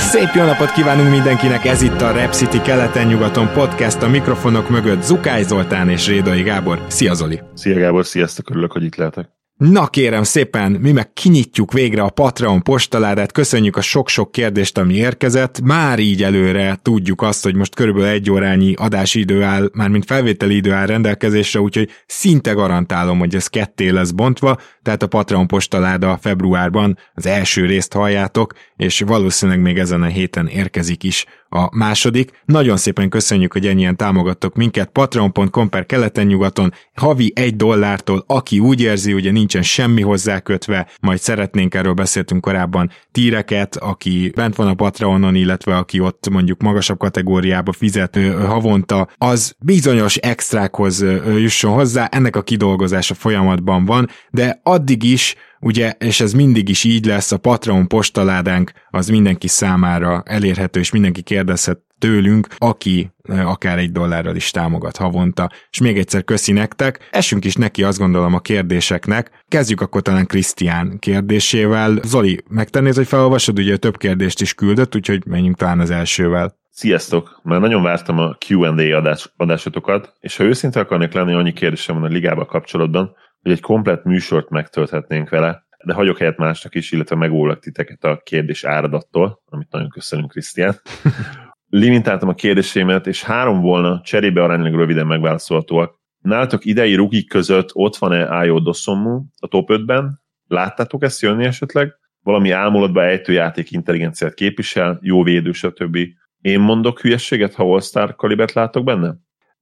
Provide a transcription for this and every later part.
Szép jó napot kívánunk mindenkinek, ez itt a Rep City keleten-nyugaton podcast, a mikrofonok mögött Zukály Zoltán és Rédai Gábor. Szia Zoli! Szia Gábor, sziasztok, örülök, hogy itt lehetek. Na kérem szépen, mi meg kinyitjuk végre a Patreon postaládát, köszönjük a sok-sok kérdést, ami érkezett. Már így előre tudjuk azt, hogy most körülbelül egy órányi adási idő áll, mármint felvételi idő áll rendelkezésre, úgyhogy szinte garantálom, hogy ez ketté lesz bontva, tehát a Patreon postaláda februárban az első részt halljátok, és valószínűleg még ezen a héten érkezik is a második. Nagyon szépen köszönjük, hogy ennyien támogattok minket. Patreon.com per keleten-nyugaton, havi egy dollártól, aki úgy érzi, ugye nincsen semmi hozzá kötve, majd szeretnénk, erről beszéltünk korábban, tíreket, aki bent van a Patreonon, illetve aki ott mondjuk magasabb kategóriába fizet havonta, az bizonyos extrákhoz jusson hozzá, ennek a kidolgozása folyamatban van, de addig is ugye, és ez mindig is így lesz, a Patreon postaládánk az mindenki számára elérhető, és mindenki kérdezhet tőlünk, aki akár egy dollárral is támogat havonta. És még egyszer köszi nektek. Esünk is neki azt gondolom a kérdéseknek. Kezdjük akkor talán Krisztián kérdésével. Zoli, megtennéd, hogy felolvasod? Ugye több kérdést is küldött, úgyhogy menjünk talán az elsővel. Sziasztok! Már nagyon vártam a Q&A adás, adásotokat, és ha őszinte akarnék lenni, annyi kérdésem van a ligával kapcsolatban, hogy egy komplet műsort megtölthetnénk vele, de hagyok helyet másnak is, illetve mególak titeket a kérdés áradattól, amit nagyon köszönünk, Krisztián. Limitáltam a kérdésémet, és három volna cserébe aránylag röviden megválaszolhatóak. Nálatok idei rukik között ott van-e Ájó Dossommu a top 5-ben? Láttátok ezt jönni esetleg? Valami álmolatba ejtő játék intelligenciát képvisel, jó védő, stb. Én mondok hülyességet, ha All-Star kalibert látok benne?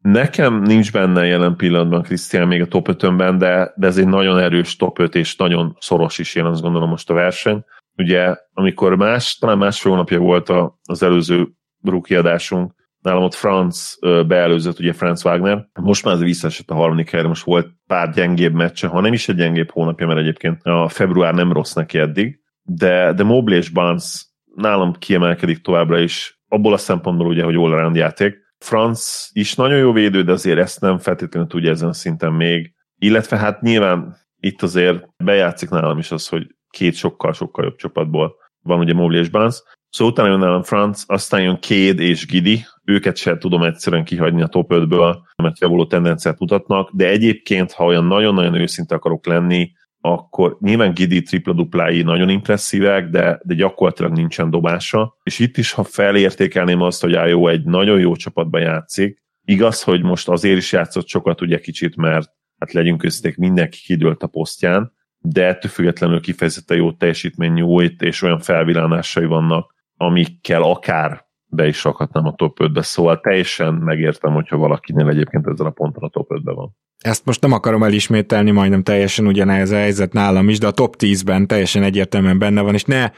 Nekem nincs benne jelen pillanatban Krisztián még a top 5 de, de ez egy nagyon erős top 5, és nagyon szoros is jelen, azt gondolom most a verseny. Ugye, amikor más, talán másfél hónapja volt a, az előző rukiadásunk, nálam ott Franz beelőzött, ugye Franz Wagner, most már ez visszaesett a harmadik helyre, most volt pár gyengébb meccse, ha nem is egy gyengébb hónapja, mert egyébként a február nem rossz neki eddig, de, de Mobley és Barnes nálam kiemelkedik továbbra is, abból a szempontból ugye, hogy all játék, Franz is nagyon jó védő, de azért ezt nem feltétlenül tudja ezen a szinten még. Illetve hát nyilván itt azért bejátszik nálam is az, hogy két sokkal-sokkal jobb csapatból van ugye Mobley és Barnes. Szóval utána jön nálam Franz, aztán jön Kéd és Gidi, őket sem tudom egyszerűen kihagyni a top 5-ből, mert javuló tendenciát mutatnak, de egyébként, ha olyan nagyon-nagyon őszinte akarok lenni, akkor nyilván Gidi tripla-duplái nagyon impresszívek, de, de gyakorlatilag nincsen dobása. És itt is, ha felértékelném azt, hogy jó egy nagyon jó csapatban játszik, igaz, hogy most azért is játszott sokat ugye kicsit, mert hát legyünk közték, mindenki kidőlt a posztján, de ettől függetlenül kifejezetten jó teljesítmény nyújt, és olyan felvillanásai vannak, amikkel akár be is rakhatnám a top 5-be, szóval teljesen megértem, hogyha valakinél egyébként ezzel a ponton a top 5-be van. Ezt most nem akarom elismételni, majdnem teljesen ugyanez a helyzet nálam is, de a top 10-ben teljesen egyértelműen benne van, és ne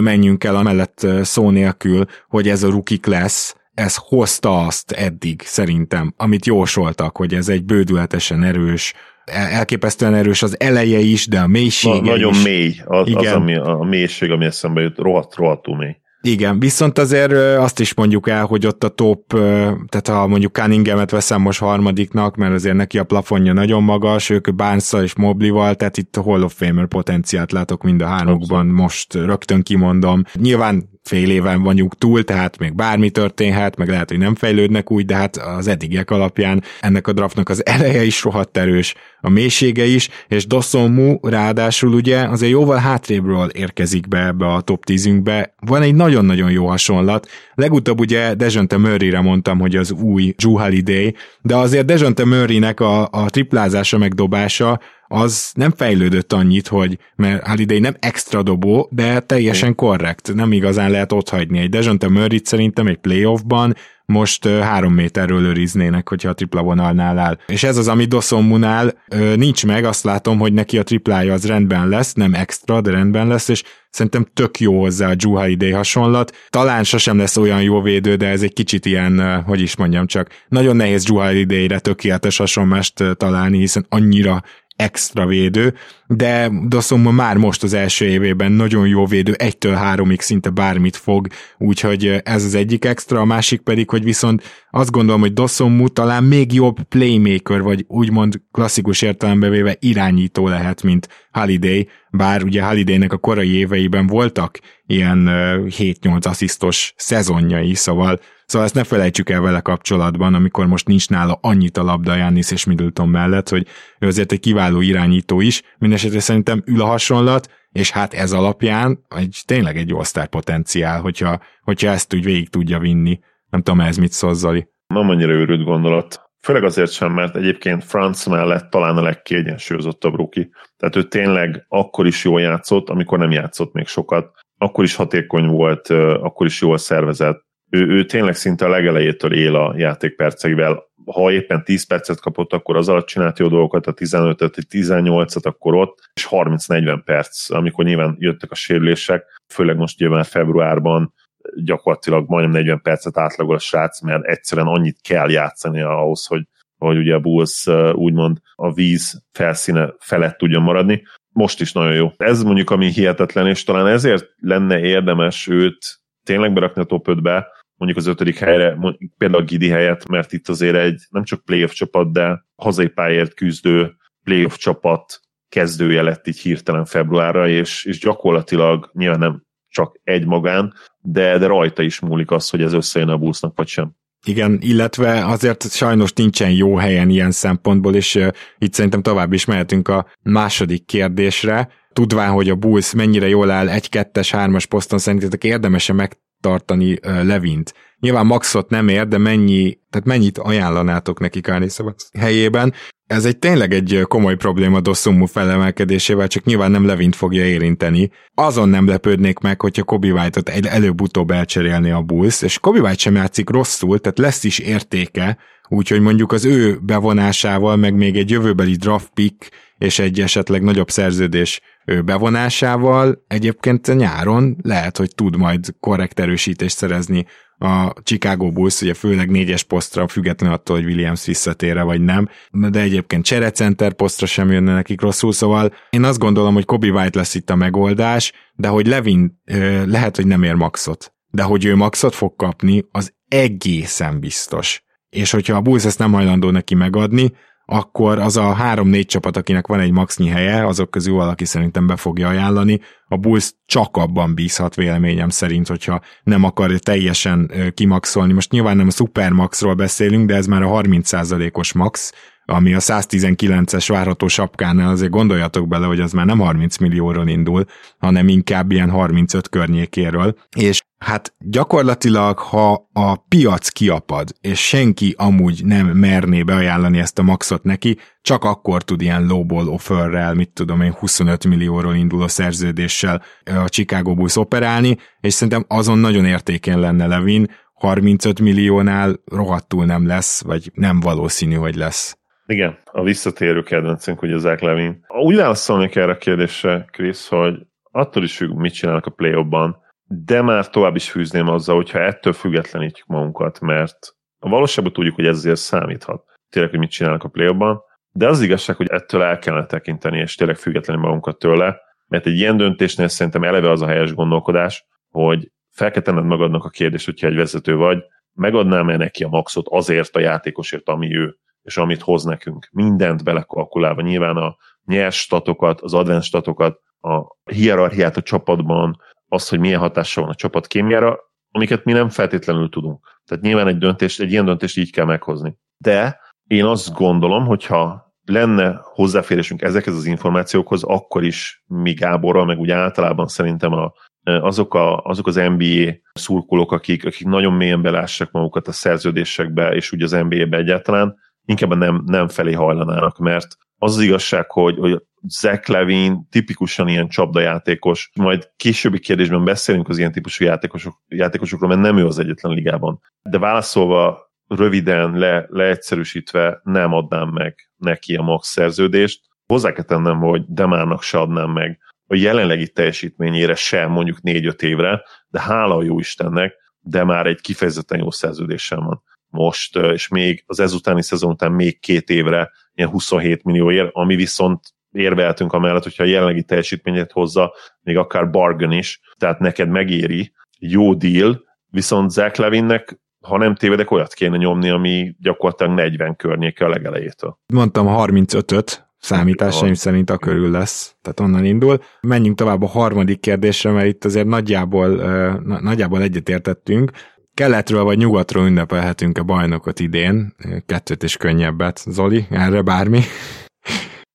menjünk el amellett szó nélkül, hogy ez a rukik lesz, ez hozta azt eddig szerintem, amit jósoltak, hogy ez egy bődületesen erős, elképesztően erős az eleje is, de a mélysége Na, Nagyon is. mély, az, Igen. az ami, a mélység, ami eszembe jut, rohadt, rohadtul mély. Igen, viszont azért azt is mondjuk el, hogy ott a top, tehát ha mondjuk Cunningham-et veszem most harmadiknak, mert azért neki a plafonja nagyon magas, ők barnes és Moblival, tehát itt a Hall of Famer potenciát látok mind a hármukban, most rögtön kimondom. Nyilván fél éven vagyunk túl, tehát még bármi történhet, meg lehet, hogy nem fejlődnek úgy, de hát az eddigiek alapján ennek a draftnak az eleje is rohadt erős, a mélysége is, és Dossonmu ráadásul ugye azért jóval hátrébről érkezik be ebbe a top 10-ünkbe. Van egy nagyon-nagyon jó hasonlat. Legutóbb ugye Dejonte Murray-re mondtam, hogy az új Drew Holiday, de azért Dejonte Murray-nek a, a triplázása megdobása az nem fejlődött annyit, hogy, mert Holiday nem extra dobó, de teljesen korrekt, nem igazán lehet ott hagyni. Egy Dejonte murray szerintem egy playoffban most három méterről őriznének, hogyha a tripla vonalnál áll. És ez az, ami Doszomunál nincs meg, azt látom, hogy neki a triplája az rendben lesz, nem extra, de rendben lesz, és szerintem tök jó hozzá a Drew Holiday hasonlat. Talán sosem lesz olyan jó védő, de ez egy kicsit ilyen, hogy is mondjam csak, nagyon nehéz Drew Holiday-re tökéletes hasonlást találni, hiszen annyira extra védő, de Dossomma már most az első évében nagyon jó védő, egytől háromig szinte bármit fog, úgyhogy ez az egyik extra, a másik pedig, hogy viszont azt gondolom, hogy Dossommu talán még jobb playmaker, vagy úgymond klasszikus értelembe véve irányító lehet, mint Holiday, bár ugye Holidaynek a korai éveiben voltak ilyen 7-8 asszisztos szezonjai, szóval Szóval ezt ne felejtsük el vele kapcsolatban, amikor most nincs nála annyit a labda Jannis és Middleton mellett, hogy ő azért egy kiváló irányító is, mindesetre szerintem ül a hasonlat, és hát ez alapján egy, tényleg egy all potenciál, hogyha, hogyha ezt úgy végig tudja vinni. Nem tudom, ez mit szól, Zoli. Nem annyira őrült gondolat. Főleg azért sem, mert egyébként Franz mellett talán a legkiegyensúlyozottabb ruki. Tehát ő tényleg akkor is jól játszott, amikor nem játszott még sokat. Akkor is hatékony volt, akkor is jól szervezett ő, ő tényleg szinte a legelejétől él a játékperceivel. Ha éppen 10 percet kapott, akkor az alatt csinált jó dolgokat, a 15-öt, 18-at, akkor ott, és 30-40 perc, amikor nyilván jöttek a sérülések, főleg most nyilván februárban gyakorlatilag majdnem 40 percet átlagol a srác, mert egyszerűen annyit kell játszani ahhoz, hogy, hogy ugye a Bulls úgymond a víz felszíne felett tudjon maradni. Most is nagyon jó. Ez mondjuk ami hihetetlen, és talán ezért lenne érdemes őt tényleg berakni a top 5-be, mondjuk az ötödik helyre, például a Gidi helyet, mert itt azért egy nem csak playoff csapat, de hazai pályért küzdő playoff csapat kezdője lett így hirtelen februárra, és, és gyakorlatilag nyilván nem csak egy magán, de, de rajta is múlik az, hogy ez összejön a busznak, vagy sem. Igen, illetve azért sajnos nincsen jó helyen ilyen szempontból, és uh, itt szerintem tovább is mehetünk a második kérdésre. Tudván, hogy a Bulls mennyire jól áll egy, kettes, hármas poszton, szerintetek érdemese meg tartani Levint. Nyilván maxot nem ér, de mennyi, tehát mennyit ajánlanátok neki Kárni helyében. Ez egy tényleg egy komoly probléma Dossummu felemelkedésével, csak nyilván nem Levint fogja érinteni. Azon nem lepődnék meg, hogyha Kobe White-ot előbb-utóbb elcserélni a Bulls, és Kobe White sem játszik rosszul, tehát lesz is értéke, úgyhogy mondjuk az ő bevonásával, meg még egy jövőbeli draft pick és egy esetleg nagyobb szerződés bevonásával egyébként nyáron lehet, hogy tud majd korrekt erősítést szerezni a Chicago Bulls, ugye főleg négyes posztra, független attól, hogy Williams visszatére vagy nem, de egyébként cserecenter posztra sem jönne nekik rosszul, szóval én azt gondolom, hogy Kobe White lesz itt a megoldás, de hogy Levin lehet, hogy nem ér maxot, de hogy ő maxot fog kapni, az egészen biztos. És hogyha a Bulls ezt nem hajlandó neki megadni, akkor az a három-négy csapat, akinek van egy maxnyi helye, azok közül valaki szerintem be fogja ajánlani. A Bulls csak abban bízhat véleményem szerint, hogyha nem akar teljesen kimaxolni. Most nyilván nem a Supermaxról beszélünk, de ez már a 30%-os max, ami a 119-es várható sapkánál azért gondoljatok bele, hogy az már nem 30 millióról indul, hanem inkább ilyen 35 környékéről. És hát gyakorlatilag, ha a piac kiapad, és senki amúgy nem merné beajánlani ezt a maxot neki, csak akkor tud ilyen lowball offerrel, mit tudom én, 25 millióról induló szerződéssel a Chicago Bulls operálni, és szerintem azon nagyon értékén lenne Levin, 35 milliónál rohadtul nem lesz, vagy nem valószínű, hogy lesz. Igen, a visszatérő kedvencünk, az Zach Levin. Úgy válaszolnék erre a kérdésre, Krisz, hogy attól is függ, mit csinálnak a play ban de már tovább is fűzném azzal, hogyha ettől függetlenítjük magunkat, mert a valóságban tudjuk, hogy ez azért számíthat. Tényleg, hogy mit csinálnak a play de az igazság, hogy ettől el kellene tekinteni, és tényleg függetlenül magunkat tőle, mert egy ilyen döntésnél szerintem eleve az a helyes gondolkodás, hogy fel kell magadnak a kérdést, hogyha egy vezető vagy, megadnám-e neki a maxot azért a játékosért, ami ő és amit hoz nekünk. Mindent belekalkulálva, nyilván a nyers statokat, az advanced statokat, a hierarchiát a csapatban, azt, hogy milyen hatással van a csapat kémiára, amiket mi nem feltétlenül tudunk. Tehát nyilván egy döntés, egy ilyen döntést így kell meghozni. De én azt gondolom, hogyha lenne hozzáférésünk ezekhez az információkhoz, akkor is mi Gáborral, meg úgy általában szerintem a, azok, a, azok az NBA szurkolók, akik, akik nagyon mélyen belássák magukat a szerződésekbe, és úgy az NBA-be egyáltalán, inkább nem, nem felé hajlanának, mert az az igazság, hogy, hogy Zach Levin tipikusan ilyen csapdajátékos, majd későbbi kérdésben beszélünk az ilyen típusú játékosok, játékosokról, mert nem ő az egyetlen ligában. De válaszolva röviden, le, leegyszerűsítve nem adnám meg neki a max szerződést. Hozzá kell tennem, hogy Demárnak se adnám meg a jelenlegi teljesítményére sem mondjuk 4-5 évre, de hála a jó Istennek, de már egy kifejezetten jó szerződésem van most, és még az ezutáni szezon után még két évre ilyen 27 millióért, ami viszont érveltünk amellett, hogyha a jelenlegi teljesítményet hozza, még akár bargain is, tehát neked megéri, jó deal, viszont Zach Levinnek ha nem tévedek, olyat kéne nyomni, ami gyakorlatilag 40 környéke a legelejétől. Mondtam 35-öt, számításaim szerint a körül lesz, tehát onnan indul. Menjünk tovább a harmadik kérdésre, mert itt azért nagyjából, nagyjából egyetértettünk. Keletről vagy nyugatról ünnepelhetünk a bajnokot idén, kettőt és könnyebbet. Zoli, erre bármi?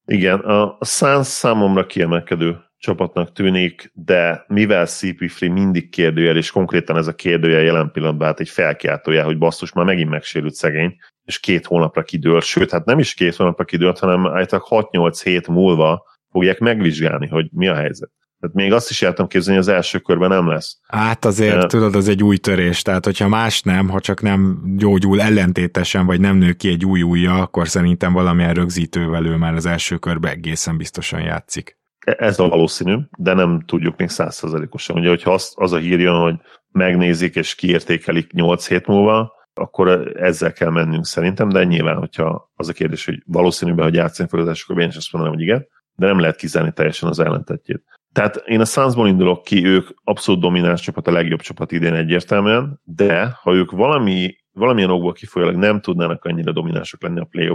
Igen, a, Suns számomra kiemelkedő csapatnak tűnik, de mivel CP3 mindig kérdőjel, és konkrétan ez a kérdőjel jelen pillanatban hát egy felkiáltója, hogy basszus, már megint megsérült szegény, és két hónapra kidőlt, sőt, hát nem is két hónapra kidőlt, hanem állítólag 6-8 hét múlva fogják megvizsgálni, hogy mi a helyzet. Tehát még azt is jártam képzelni, hogy az első körben nem lesz. Hát azért, uh, tudod, az egy új törés, tehát hogyha más nem, ha csak nem gyógyul ellentétesen, vagy nem nő ki egy új újja, akkor szerintem valamilyen rögzítővel ő már az első körben egészen biztosan játszik. E-, ez a valószínű, de nem tudjuk még százszerzalékosan. Ugye, hogyha az, az a hír jön, hogy megnézik és kiértékelik 8 hét múlva, akkor ezzel kell mennünk szerintem, de nyilván, hogyha az a kérdés, hogy valószínűben, hogy játszani fog az első körben, én is azt mondanám, hogy igen, de nem lehet kizárni teljesen az ellentetjét. Tehát én a Sunsból indulok ki, ők abszolút domináns csapat, a legjobb csapat idén egyértelműen, de ha ők valami, valamilyen okból kifolyólag nem tudnának annyira dominánsok lenni a play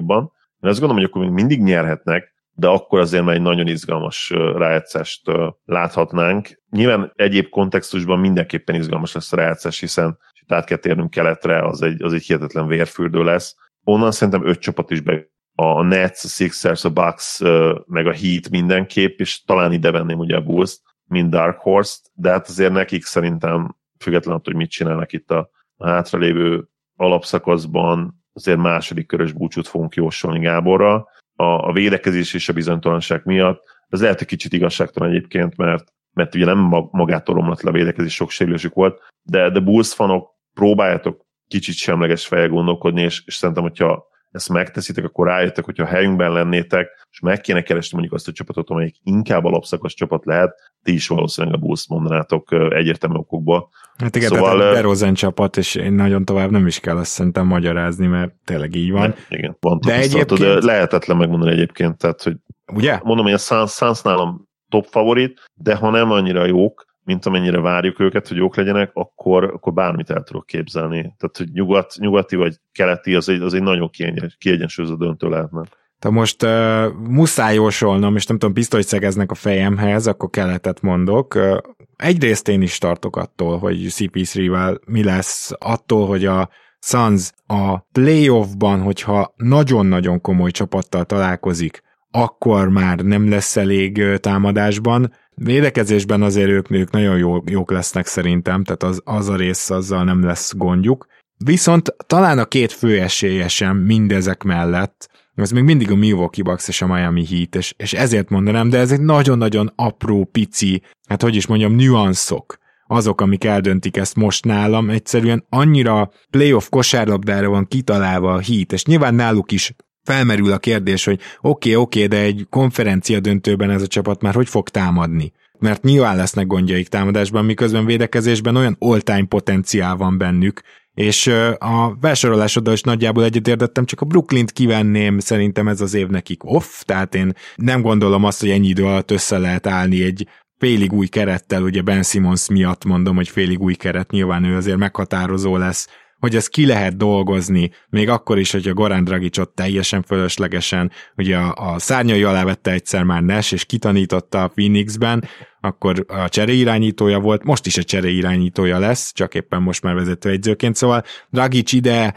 én azt gondolom, hogy akkor még mindig nyerhetnek, de akkor azért már egy nagyon izgalmas rájátszást láthatnánk. Nyilván egyéb kontextusban mindenképpen izgalmas lesz a rájátszás, hiszen ha át kell térnünk keletre, az egy, az egy hihetetlen vérfürdő lesz. Onnan szerintem öt csapat is be a Nets, a Sixers, a Bucks, meg a Heat mindenképp, és talán ide venném ugye a Bulls, mint Dark Horse-t, de hát azért nekik szerintem, függetlenül attól, hogy mit csinálnak itt a, hátralévő alapszakaszban, azért második körös búcsút fogunk jósolni Gáborra. A, a védekezés és a bizonytalanság miatt. Ez lehet egy kicsit igazságtalan egyébként, mert, mert ugye nem magától romlott le a védekezés, sok sérülésük volt, de, de Bulls fanok próbáljátok kicsit semleges fejjel gondolkodni, és, és szerintem, hogyha ezt megteszitek, akkor rájöttek, hogyha a helyünkben lennétek, és meg kéne keresni mondjuk azt a csapatot, amelyik inkább alapszakos csapat lehet, ti is valószínűleg a Bulls mondanátok egyértelmű okokból. Hát igen, szóval, tehát a DeRozan csapat, és én nagyon tovább nem is kell azt szerintem magyarázni, mert tényleg így van. Igen, van de egyébként... de lehetetlen megmondani egyébként, tehát hogy Ugye? mondom, hogy a Suns, Suns nálam top favorit, de ha nem annyira jók, mint amennyire várjuk őket, hogy jók legyenek, akkor, akkor bármit el tudok képzelni. Tehát, hogy nyugat, nyugati vagy keleti, az egy, az egy nagyon kiegyensúlyozott döntő lehetne. Tehát most uh, muszáj jósolnom, és nem tudom, pisztolyt szegeznek a fejemhez, akkor keletet mondok. Uh, egyrészt én is tartok attól, hogy CP3-vel mi lesz, attól, hogy a Suns a playoffban, hogyha nagyon-nagyon komoly csapattal találkozik, akkor már nem lesz elég támadásban, Védekezésben azért ők, ők nagyon jó, jók lesznek szerintem, tehát az, az a rész azzal nem lesz gondjuk. Viszont talán a két fő esélyesem mindezek mellett, ez még mindig a Milwaukee Bucks és a Miami Heat, és, és ezért mondanám, de ez egy nagyon-nagyon apró, pici, hát hogy is mondjam, nüanszok azok, amik eldöntik ezt most nálam, egyszerűen annyira playoff kosárlabdára van kitalálva a Heat, és nyilván náluk is felmerül a kérdés, hogy oké, okay, oké, okay, de egy konferencia döntőben ez a csapat már hogy fog támadni? Mert nyilván lesznek gondjaik támadásban, miközben védekezésben olyan all-time potenciál van bennük, és a felsorolásoddal is nagyjából egyetértettem, csak a Brooklyn-t kivenném, szerintem ez az év nekik off, tehát én nem gondolom azt, hogy ennyi idő alatt össze lehet állni egy félig új kerettel, ugye Ben Simmons miatt mondom, hogy félig új keret, nyilván ő azért meghatározó lesz hogy ezt ki lehet dolgozni, még akkor is, hogy a Goran Dragicot teljesen fölöslegesen, ugye a, a szárnyai alá vette egyszer már Nash, és kitanította a Phoenixben, akkor a cseréirányítója volt, most is a cseréirányítója lesz, csak éppen most már vezetőegyzőként, szóval Dragic ide,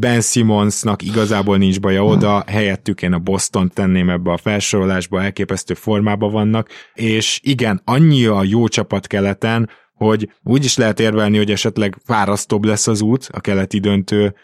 Ben Simmonsnak igazából nincs baja oda, helyettük én a Boston tenném ebbe a felsorolásba, elképesztő formában vannak, és igen, annyi a jó csapat keleten, hogy úgy is lehet érvelni, hogy esetleg fárasztóbb lesz az út a keleti döntő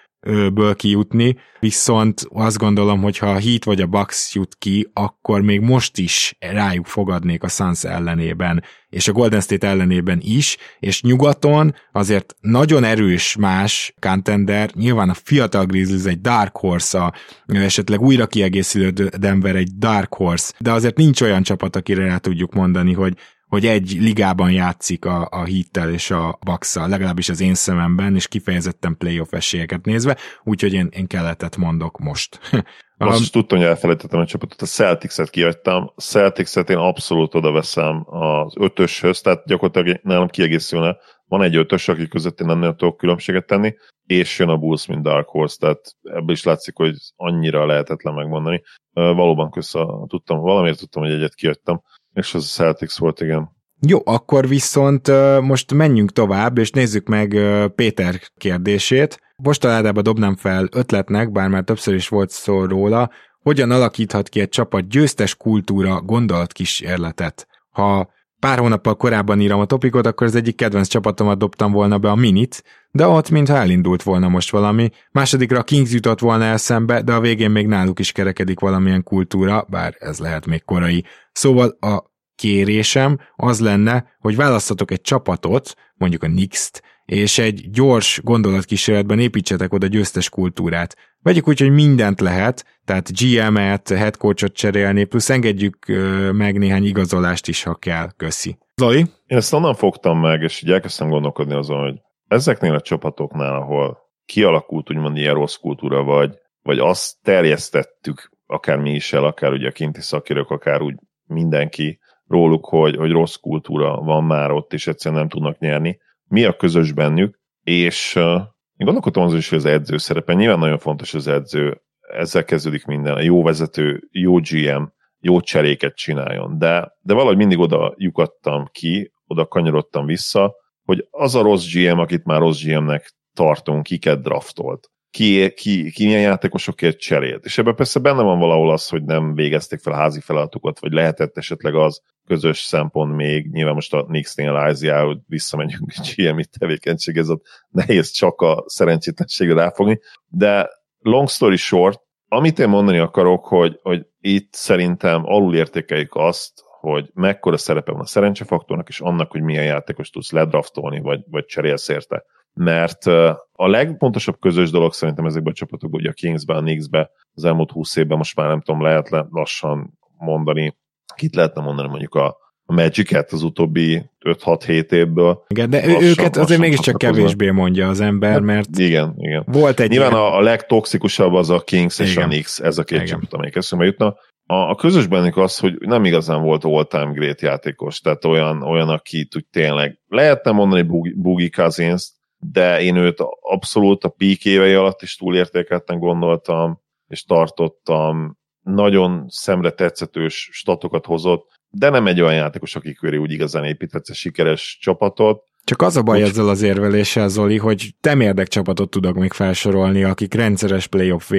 ből kijutni, viszont azt gondolom, hogy ha a Heat vagy a Bucks jut ki, akkor még most is rájuk fogadnék a Suns ellenében, és a Golden State ellenében is, és nyugaton azért nagyon erős más contender, nyilván a fiatal Grizzlies egy Dark Horse, esetleg újra kiegészülő Denver egy Dark Horse, de azért nincs olyan csapat, akire rá tudjuk mondani, hogy hogy egy ligában játszik a, a hittel és a bucks legalábbis az én szememben, és kifejezetten playoff esélyeket nézve, úgyhogy én, én kelletet mondok most. Most is tudtam, hogy elfelejtettem a csapatot, a Celtics-et kiadtam. Celtics-et én abszolút oda veszem az ötöshöz, tehát gyakorlatilag nálam kiegészülne. Van egy ötös, aki között én nem tudok különbséget tenni, és jön a Bulls, mint Dark Horse, tehát ebből is látszik, hogy annyira lehetetlen megmondani. Valóban köszönöm, tudtam, valamiért tudtam, hogy egyet kiadtam. És az a Celtics volt, igen. Jó, akkor viszont most menjünk tovább, és nézzük meg Péter kérdését. Mostanában dobnám fel ötletnek, bár már többször is volt szó róla, hogyan alakíthat ki egy csapat győztes kultúra gondolatkísérletet. Ha pár hónappal korábban írom a topikot, akkor az egyik kedvenc csapatomat dobtam volna be a minit, de ott mintha elindult volna most valami. Másodikra a Kings jutott volna el szembe, de a végén még náluk is kerekedik valamilyen kultúra, bár ez lehet még korai. Szóval a kérésem az lenne, hogy választatok egy csapatot, mondjuk a Nix-t, és egy gyors gondolatkísérletben építsetek oda győztes kultúrát. Vegyük úgy, hogy mindent lehet, tehát GM-et, headcoachot cserélni, plusz engedjük meg néhány igazolást is, ha kell. Köszi. Zoli? Én ezt onnan fogtam meg, és így elkezdtem gondolkodni azon, hogy ezeknél a csapatoknál, ahol kialakult úgymond ilyen rossz kultúra, vagy, vagy azt terjesztettük, akár mi is el, akár ugye a kinti szakérők, akár úgy mindenki róluk, hogy, hogy rossz kultúra van már ott, és egyszerűen nem tudnak nyerni. Mi a közös bennük, és uh, én gondolkodtam az is, hogy az edző szerepe. Nyilván nagyon fontos az edző, ezzel kezdődik minden. A jó vezető, jó GM, jó cseréket csináljon. De, de valahogy mindig oda lyukadtam ki, oda kanyarodtam vissza, hogy az a rossz GM, akit már rossz GM-nek tartunk, kiket draftolt ki, ki, ki milyen játékosokért cserélt. És ebben persze benne van valahol az, hogy nem végezték fel házi feladatukat, vagy lehetett esetleg az közös szempont még, nyilván most a Knicks-nél Ázia, hogy visszamegyünk egy GM tevékenység, ez ott nehéz csak a szerencsétlenségre ráfogni, de long story short, amit én mondani akarok, hogy, hogy itt szerintem alulértékeljük azt, hogy mekkora szerepe van a szerencsefaktornak, és annak, hogy milyen játékos tudsz ledraftolni, vagy, vagy cserélsz érte mert a legfontosabb közös dolog szerintem ezekben a csapatokban, ugye a Kingsben, a Knicksben az elmúlt 20 évben most már nem tudom, lehet lassan mondani, kit lehetne mondani mondjuk a, a Magic-et az utóbbi 5-6-7 évből. Igen, de lassan, őket lassan azért mégiscsak kevésbé mondja az ember, hát, mert igen, igen. volt egy Nyilván ilyen... a, a legtoxikusabb az a Kings igen. és a Knicks, ez a két igen. csapat, amelyik eszembe jutna. A, a közös bennük az, hogy nem igazán volt all-time great játékos, tehát olyan, olyan akit úgy tényleg lehetne mondani Boogie Cousins, de én őt abszolút a peak évei alatt is túlértékelten gondoltam, és tartottam, nagyon szemre tetszetős statokat hozott, de nem egy olyan játékos, aki köré úgy igazán építhetsz egy sikeres csapatot. Csak az a baj Úgy... ezzel az érveléssel, Zoli, hogy temérdek csapatot tudok még felsorolni, akik rendszeres playoff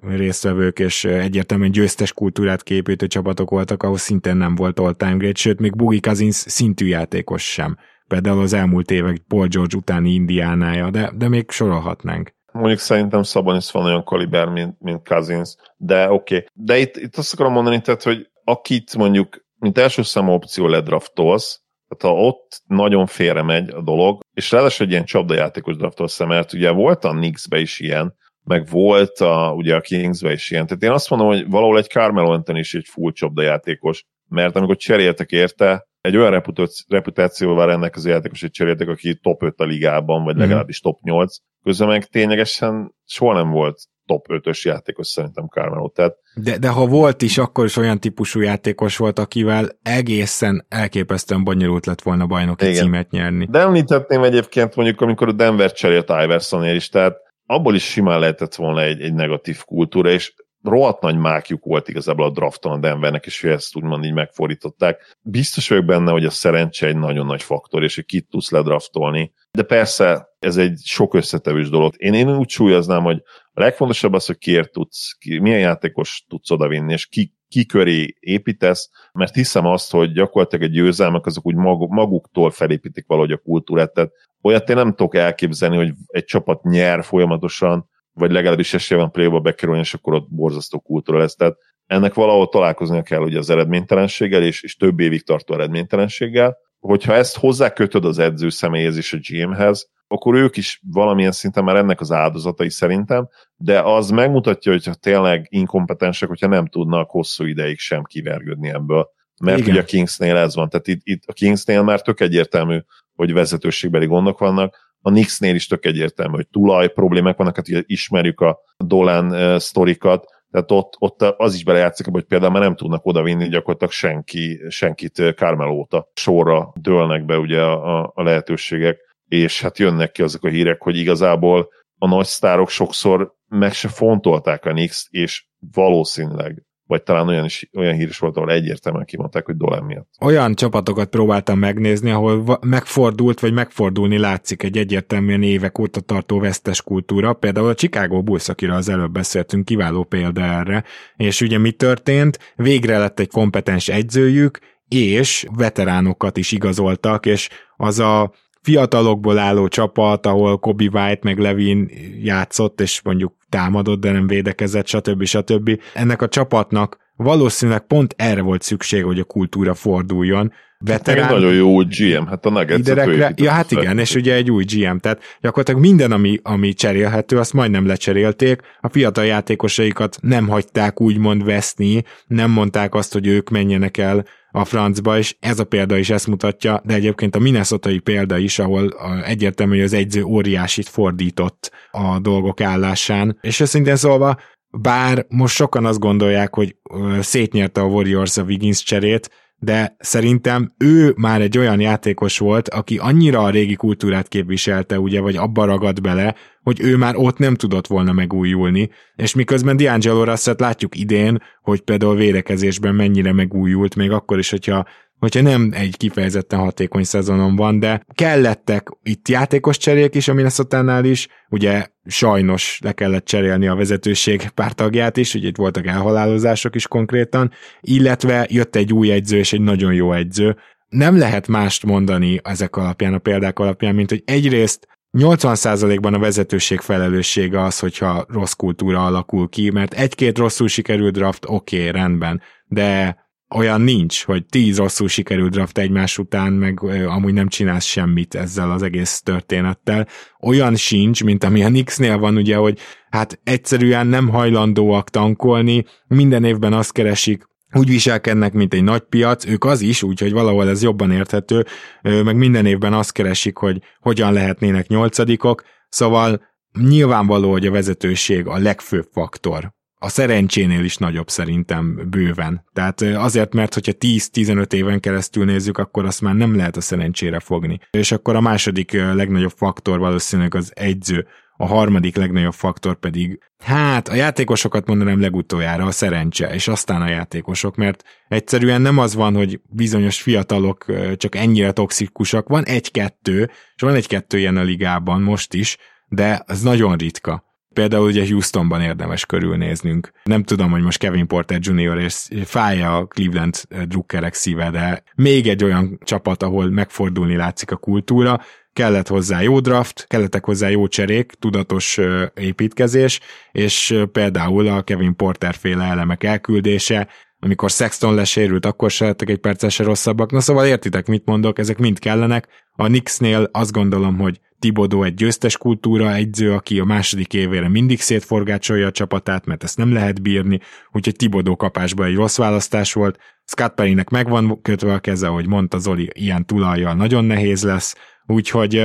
résztvevők és egyértelműen győztes kultúrát képítő csapatok voltak, ahol szintén nem volt all-time great, sőt, még Boogie Cousins szintű játékos sem például az elmúlt évek Paul George utáni Indiánája, de, de még sorolhatnánk. Mondjuk szerintem Szabonis van olyan kaliber, mint, mint Cousins, de oké. Okay. De itt, itt azt akarom mondani, tehát, hogy akit mondjuk, mint első számú opció ledraftolsz, tehát ha ott nagyon félre megy a dolog, és ráadásul egy ilyen csapdajátékos draftolsz, mert ugye volt a Knicksbe is ilyen, meg volt a, ugye a Kingsbe is ilyen. Tehát én azt mondom, hogy valahol egy Carmelo Anthony is egy full csapdajátékos, mert amikor cseréltek érte, egy olyan reputációval rendelkező játékos, hogy cseréltek, aki top 5 a ligában, vagy mhm. legalábbis top 8, közben meg ténylegesen soha nem volt top 5-ös játékos szerintem Carmelo. Tehát... De, de ha volt is, akkor is olyan típusú játékos volt, akivel egészen elképesztően bonyolult lett volna bajnoki Igen. címet nyerni. De említetném egyébként mondjuk, amikor a Denver cserélt Iversonért is, tehát abból is simán lehetett volna egy, egy negatív kultúra, és rohadt nagy mákjuk volt igazából a drafton a Denvernek, és hogy ezt úgymond így megfordították. Biztos vagyok benne, hogy a szerencse egy nagyon nagy faktor, és hogy kit tudsz ledraftolni. De persze ez egy sok összetevős dolog. Én, én úgy súlyoznám, hogy a legfontosabb az, hogy kiért tudsz, ki, milyen játékos tudsz odavinni, és ki, ki köré építesz, mert hiszem azt, hogy gyakorlatilag egy győzelmek azok úgy maguktól felépítik valahogy a kultúrát, tehát olyat én nem tudok elképzelni, hogy egy csapat nyer folyamatosan, vagy legalábbis esélye van playba bekerülni, és akkor ott borzasztó kultúra lesz. Tehát ennek valahol találkoznia kell ugye az eredménytelenséggel, és, és több évig tartó eredménytelenséggel. Hogyha ezt hozzákötöd az edző személyhez és a GM-hez, akkor ők is valamilyen szinten már ennek az áldozatai szerintem, de az megmutatja, hogyha tényleg inkompetensek, hogyha nem tudnak hosszú ideig sem kivergődni ebből. Mert Igen. ugye a Kingsnél ez van, tehát itt, itt a Kingsnél már tök egyértelmű, hogy vezetőségbeli gondok vannak, a Knicksnél is tök egyértelmű, hogy tulaj problémák vannak, hát ugye ismerjük a Dolan sztorikat, tehát ott, ott az is belejátszik, hogy például már nem tudnak odavinni gyakorlatilag senki, senkit Carmelo óta. Sorra dőlnek be ugye a, a lehetőségek és hát jönnek ki azok a hírek, hogy igazából a nagy sztárok sokszor meg se fontolták a Nix, és valószínűleg vagy talán olyan, is, olyan hír is volt, ahol egyértelműen kimondták, hogy Dolan miatt. Olyan csapatokat próbáltam megnézni, ahol megfordult, vagy megfordulni látszik egy egyértelműen évek óta tartó vesztes kultúra. Például a Chicago Bulls, akiről az előbb beszéltünk, kiváló példa erre. És ugye mi történt? Végre lett egy kompetens egyzőjük, és veteránokat is igazoltak, és az a fiatalokból álló csapat, ahol Kobe White meg Levin játszott, és mondjuk támadott, de nem védekezett, stb. stb. Ennek a csapatnak valószínűleg pont erre volt szükség, hogy a kultúra forduljon. Veterán... Hát nagyon jó új GM, hát a Nuggets iderekre, Ja, hát igen, fel. és ugye egy új GM, tehát gyakorlatilag minden, ami, ami cserélhető, azt majdnem lecserélték, a fiatal játékosaikat nem hagyták úgymond veszni, nem mondták azt, hogy ők menjenek el a francba, és ez a példa is ezt mutatja, de egyébként a minnesota példa is, ahol egyértelmű, hogy az egyző óriásit fordított a dolgok állásán, és őszintén szólva, bár most sokan azt gondolják, hogy szétnyerte a Warriors a Wiggins cserét, de szerintem ő már egy olyan játékos volt, aki annyira a régi kultúrát képviselte, ugye, vagy abba ragad bele, hogy ő már ott nem tudott volna megújulni, és miközben D'Angelo Russell látjuk idén, hogy például védekezésben mennyire megújult, még akkor is, hogyha hogyha nem egy kifejezetten hatékony szezonon van, de kellettek itt játékos cserék is a minnesota is, ugye sajnos le kellett cserélni a vezetőség pár tagját is, ugye itt voltak elhalálozások is konkrétan, illetve jött egy új egyző és egy nagyon jó egyző. Nem lehet mást mondani ezek alapján, a példák alapján, mint hogy egyrészt 80%-ban a vezetőség felelőssége az, hogyha rossz kultúra alakul ki, mert egy-két rosszul sikerült draft, oké, okay, rendben, de olyan nincs, hogy tíz rosszul sikerült draft egymás után, meg amúgy nem csinálsz semmit ezzel az egész történettel. Olyan sincs, mint ami a Knicksnél van, ugye, hogy hát egyszerűen nem hajlandóak tankolni, minden évben azt keresik, úgy viselkednek, mint egy nagy piac, ők az is, úgyhogy valahol ez jobban érthető, meg minden évben azt keresik, hogy hogyan lehetnének nyolcadikok, szóval nyilvánvaló, hogy a vezetőség a legfőbb faktor a szerencsénél is nagyobb szerintem bőven. Tehát azért, mert hogyha 10-15 éven keresztül nézzük, akkor azt már nem lehet a szerencsére fogni. És akkor a második legnagyobb faktor valószínűleg az egyző, a harmadik legnagyobb faktor pedig, hát a játékosokat mondanám legutoljára, a szerencse, és aztán a játékosok, mert egyszerűen nem az van, hogy bizonyos fiatalok csak ennyire toxikusak, van egy-kettő, és van egy-kettő ilyen a ligában most is, de ez nagyon ritka például ugye Houstonban érdemes körülnéznünk. Nem tudom, hogy most Kevin Porter Jr. és fájja a Cleveland drukkerek szíve, de még egy olyan csapat, ahol megfordulni látszik a kultúra, kellett hozzá jó draft, kellettek hozzá jó cserék, tudatos építkezés, és például a Kevin Porter féle elemek elküldése, amikor Sexton lesérült, akkor se lettek egy percesre rosszabbak. Na szóval értitek, mit mondok, ezek mind kellenek. A Knicksnél azt gondolom, hogy Tibodó egy győztes kultúra egyző, aki a második évére mindig szétforgácsolja a csapatát, mert ezt nem lehet bírni, úgyhogy Tibodó kapásba egy rossz választás volt. Scott Perrynek megvan kötve a keze, hogy mondta Zoli, ilyen tulajjal nagyon nehéz lesz, úgyhogy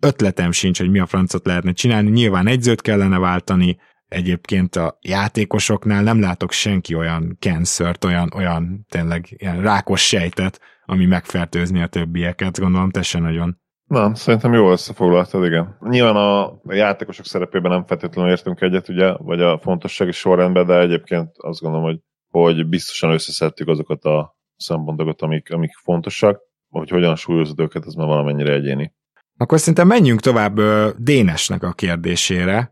ötletem sincs, hogy mi a francot lehetne csinálni. Nyilván egyzőt kellene váltani, egyébként a játékosoknál nem látok senki olyan cancert, olyan, olyan tényleg ilyen rákos sejtet, ami megfertőzni a többieket, gondolom te nagyon. Nem, szerintem jól összefoglaltad, igen. Nyilván a játékosok szerepében nem feltétlenül értünk egyet, ugye, vagy a fontossági sorrendben, de egyébként azt gondolom, hogy, hogy biztosan összeszedtük azokat a szempontokat, amik, amik fontosak, hogy hogyan súlyozod őket, ez már valamennyire egyéni. Akkor szerintem menjünk tovább Dénesnek a kérdésére.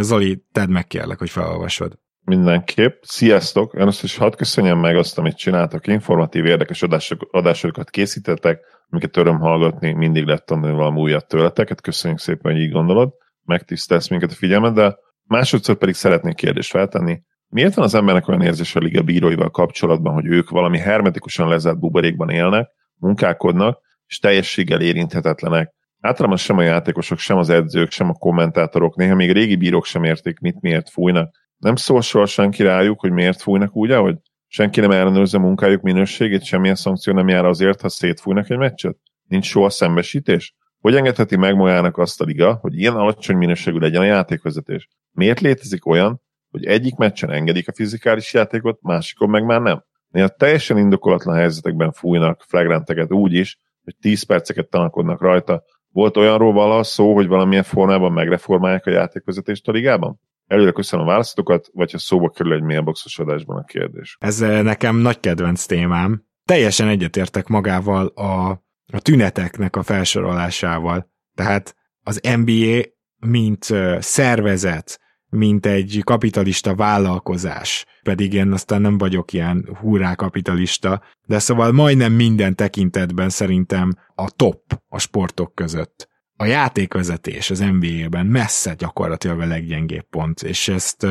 Zoli, tedd meg kérlek, hogy felolvasod. Mindenképp. Sziasztok! Először is hadd köszönjem meg azt, amit csináltak. Informatív, érdekes adások, adásokat készítettek, amiket öröm hallgatni, mindig lett tanulni valami újat tőletek. Hát köszönjük szépen, hogy így gondolod. Megtisztelsz minket a figyelmet, de Másodszor pedig szeretnék kérdést feltenni, miért van az embernek olyan érzés a liga bíróival kapcsolatban, hogy ők valami hermetikusan lezárt buborékban élnek, munkálkodnak, és teljességgel érinthetetlenek. Általában sem a játékosok, sem az edzők, sem a kommentátorok, néha még régi bírók sem értik, mit miért fújnak. Nem szól soha senki rájuk, hogy miért fújnak úgy, ahogy senki nem ellenőrzi a munkájuk minőségét, semmilyen szankció nem jár azért, ha szétfújnak egy meccset? Nincs soha szembesítés? Hogy engedheti meg magának azt a liga, hogy ilyen alacsony minőségű legyen a játékvezetés? Miért létezik olyan, hogy egyik meccsen engedik a fizikális játékot, másikon meg már nem? Néha teljesen indokolatlan helyzetekben fújnak flagranteket úgy is, hogy 10 perceket tanakodnak rajta. Volt olyanról vala szó, hogy valamilyen formában megreformálják a játékvezetést a ligában? Előre köszönöm a választokat, vagy ha szóba kerül egy mailboxos adásban a kérdés. Ez eh, nekem nagy kedvenc témám. Teljesen egyetértek magával a, a tüneteknek a felsorolásával. Tehát az NBA, mint eh, szervezet, mint egy kapitalista vállalkozás, pedig én aztán nem vagyok ilyen hurrá kapitalista, de szóval majdnem minden tekintetben szerintem a top a sportok között. A játékvezetés az NBA-ben messze gyakorlatilag a leggyengébb pont, és ezt,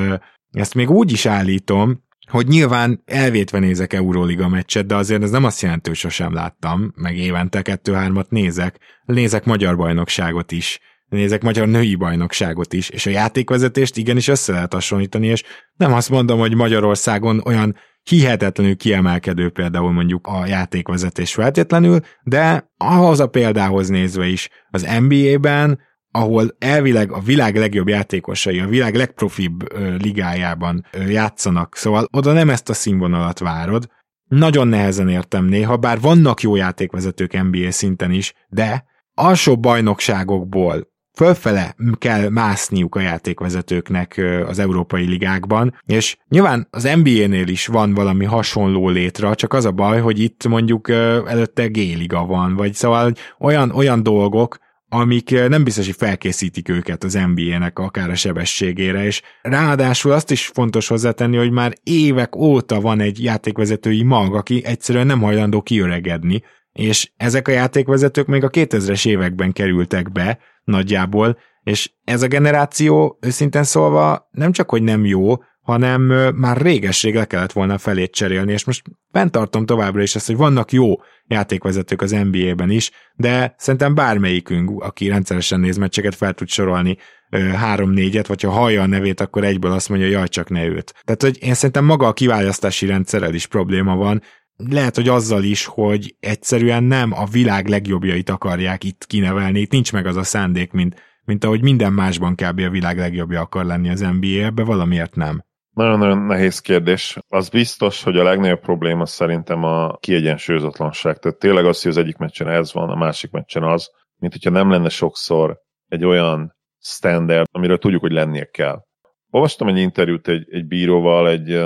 ezt még úgy is állítom, hogy nyilván elvétve nézek Euróliga meccset, de azért ez nem azt jelenti, hogy sosem láttam, meg évente kettő-hármat nézek, nézek magyar bajnokságot is, nézek magyar női bajnokságot is, és a játékvezetést igenis össze lehet hasonlítani, és nem azt mondom, hogy Magyarországon olyan hihetetlenül kiemelkedő például mondjuk a játékvezetés feltétlenül, de ahhoz a példához nézve is az NBA-ben, ahol elvileg a világ legjobb játékosai, a világ legprofibb ö, ligájában ö, játszanak, szóval oda nem ezt a színvonalat várod, nagyon nehezen értem néha, bár vannak jó játékvezetők NBA szinten is, de alsó bajnokságokból fölfele kell mászniuk a játékvezetőknek az európai ligákban, és nyilván az NBA-nél is van valami hasonló létre, csak az a baj, hogy itt mondjuk előtte G-liga van, vagy szóval olyan, olyan dolgok, amik nem biztos, hogy felkészítik őket az NBA-nek akár a sebességére, és ráadásul azt is fontos hozzátenni, hogy már évek óta van egy játékvezetői mag, aki egyszerűen nem hajlandó kiöregedni, és ezek a játékvezetők még a 2000-es években kerültek be nagyjából, és ez a generáció őszintén szólva nem csak, hogy nem jó, hanem már réges-rég le kellett volna felét cserélni, és most fenntartom továbbra is azt, hogy vannak jó játékvezetők az NBA-ben is, de szerintem bármelyikünk, aki rendszeresen néz meccseket, fel tud sorolni három-négyet, vagy ha hallja a nevét, akkor egyből azt mondja, jaj, csak ne őt. Tehát, hogy én szerintem maga a kiválasztási rendszerrel is probléma van, lehet, hogy azzal is, hogy egyszerűen nem a világ legjobbjait akarják itt kinevelni, itt nincs meg az a szándék, mint, mint ahogy minden másban kb. a világ legjobbja akar lenni az NBA, ebbe valamiért nem. Nagyon-nagyon nehéz kérdés. Az biztos, hogy a legnagyobb probléma szerintem a kiegyensúlyozatlanság. Tehát tényleg az, hogy az egyik meccsen ez van, a másik meccsen az, mint hogyha nem lenne sokszor egy olyan standard, amiről tudjuk, hogy lennie kell. Olvastam egy interjút egy, egy bíróval, egy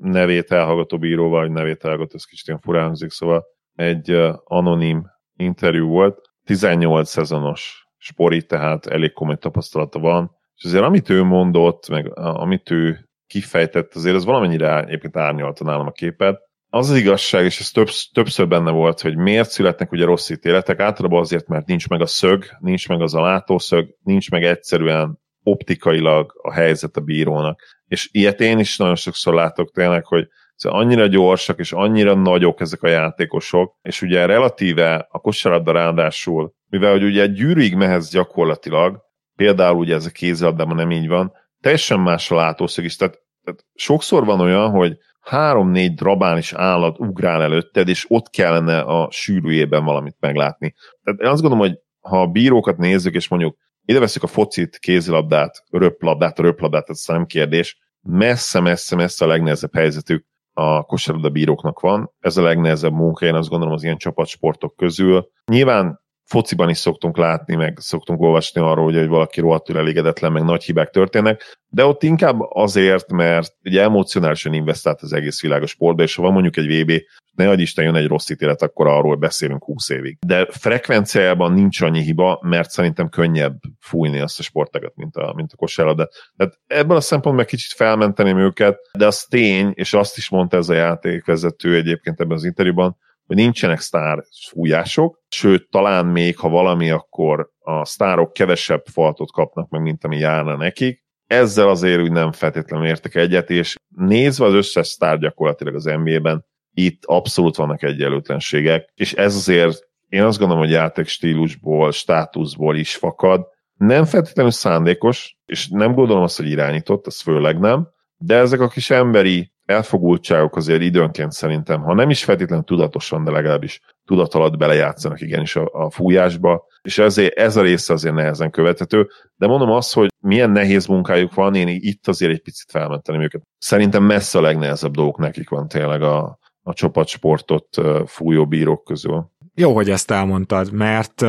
nevét elhallgató bíróval, vagy nevét elhallgató, ez kicsit ilyen furán szóval egy anonim interjú volt, 18 szezonos spori, tehát elég komoly tapasztalata van, és azért amit ő mondott, meg amit ő kifejtett, azért az valamennyire egyébként árnyalta nálam a képet. Az az igazság, és ez több, többször benne volt, hogy miért születnek ugye rossz ítéletek, általában azért, mert nincs meg a szög, nincs meg az a látószög, nincs meg egyszerűen optikailag a helyzet a bírónak. És ilyet én is nagyon sokszor látok tényleg, hogy annyira gyorsak és annyira nagyok ezek a játékosok, és ugye relatíve a kosárlabda ráadásul, mivel hogy ugye gyűrűig mehetsz gyakorlatilag, például ugye ez a kézilabdában nem így van, teljesen más a látószög is, tehát, tehát sokszor van olyan, hogy három-négy drabális állat ugrál előtted, és ott kellene a sűrűjében valamit meglátni. Tehát én azt gondolom, hogy ha a bírókat nézzük, és mondjuk ide veszük a focit, kézilabdát, röplabdát, a röplabdát, ez nem kérdés. Messze-messze-messze a legnehezebb helyzetük a kosárlabda bíróknak van. Ez a legnehezebb munka, én azt gondolom az ilyen csapatsportok közül. Nyilván fociban is szoktunk látni, meg szoktunk olvasni arról, hogy valaki rohadtul elégedetlen, meg nagy hibák történnek, de ott inkább azért, mert ugye emocionálisan investált az egész világ a sportba, és ha van mondjuk egy VB, ne adj Isten, jön egy rossz ítélet, akkor arról beszélünk 20 évig. De frekvenciájában nincs annyi hiba, mert szerintem könnyebb fújni azt a sportágat, mint a, mint a kosárlabda. Tehát ebből a szempontból meg kicsit felmenteném őket, de az tény, és azt is mondta ez a játékvezető egyébként ebben az interjúban, hogy nincsenek sztár fújások, sőt, talán még, ha valami, akkor a sztárok kevesebb faltot kapnak meg, mint ami járna nekik, ezzel azért úgy nem feltétlenül értek egyet, és nézve az összes sztár gyakorlatilag az NBA-ben, itt abszolút vannak egyenlőtlenségek, és ez azért én azt gondolom, hogy játékstílusból, státuszból is fakad. Nem feltétlenül szándékos, és nem gondolom azt, hogy irányított, az főleg nem, de ezek a kis emberi elfogultságok azért időnként szerintem, ha nem is feltétlenül tudatosan, de legalábbis tudat alatt belejátszanak igenis a, a fújásba, és ezért, ez a része azért nehezen követhető, de mondom azt, hogy milyen nehéz munkájuk van, én itt azért egy picit felmenteném őket. Szerintem messze a legnehezebb dolgok nekik van tényleg a, a csapatsportot fújó bírók közül. Jó, hogy ezt elmondtad, mert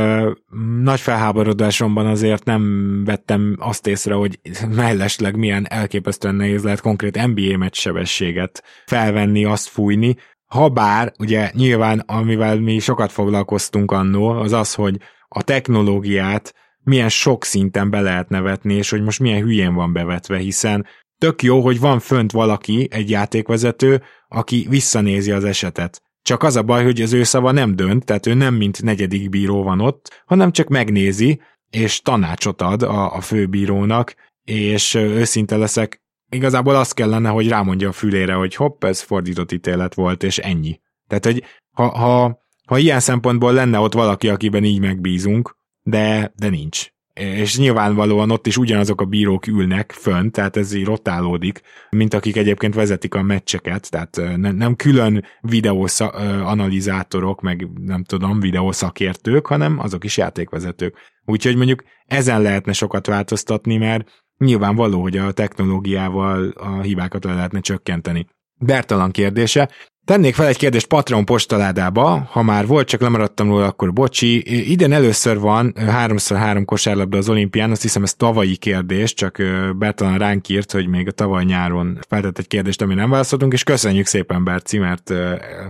nagy felháborodásomban azért nem vettem azt észre, hogy mellesleg milyen elképesztően nehéz lehet konkrét NBA meccs sebességet felvenni, azt fújni. Habár, ugye nyilván, amivel mi sokat foglalkoztunk annó, az az, hogy a technológiát milyen sok szinten be lehet nevetni, és hogy most milyen hülyén van bevetve, hiszen tök jó, hogy van fönt valaki, egy játékvezető, aki visszanézi az esetet. Csak az a baj, hogy az ő szava nem dönt, tehát ő nem mint negyedik bíró van ott, hanem csak megnézi, és tanácsot ad a, a főbírónak, és őszinte leszek, igazából az kellene, hogy rámondja a fülére, hogy hopp, ez fordított ítélet volt, és ennyi. Tehát, hogy ha, ha, ha ilyen szempontból lenne ott valaki, akiben így megbízunk, de, de nincs és nyilvánvalóan ott is ugyanazok a bírók ülnek fönt, tehát ez így rotálódik, mint akik egyébként vezetik a meccseket, tehát ne, nem külön videóanalizátorok, meg nem tudom, videószakértők, hanem azok is játékvezetők. Úgyhogy mondjuk ezen lehetne sokat változtatni, mert nyilvánvaló, hogy a technológiával a hibákat le lehetne csökkenteni. Bertalan kérdése. Tennék fel egy kérdést Patreon postaládába, ha már volt, csak lemaradtam róla, akkor bocsi. Idén először van 3x3 kosárlabda az olimpián, azt hiszem ez tavalyi kérdés, csak Bertalan ránk írt, hogy még a tavaly nyáron feltett egy kérdést, ami nem válaszoltunk, és köszönjük szépen Berci, mert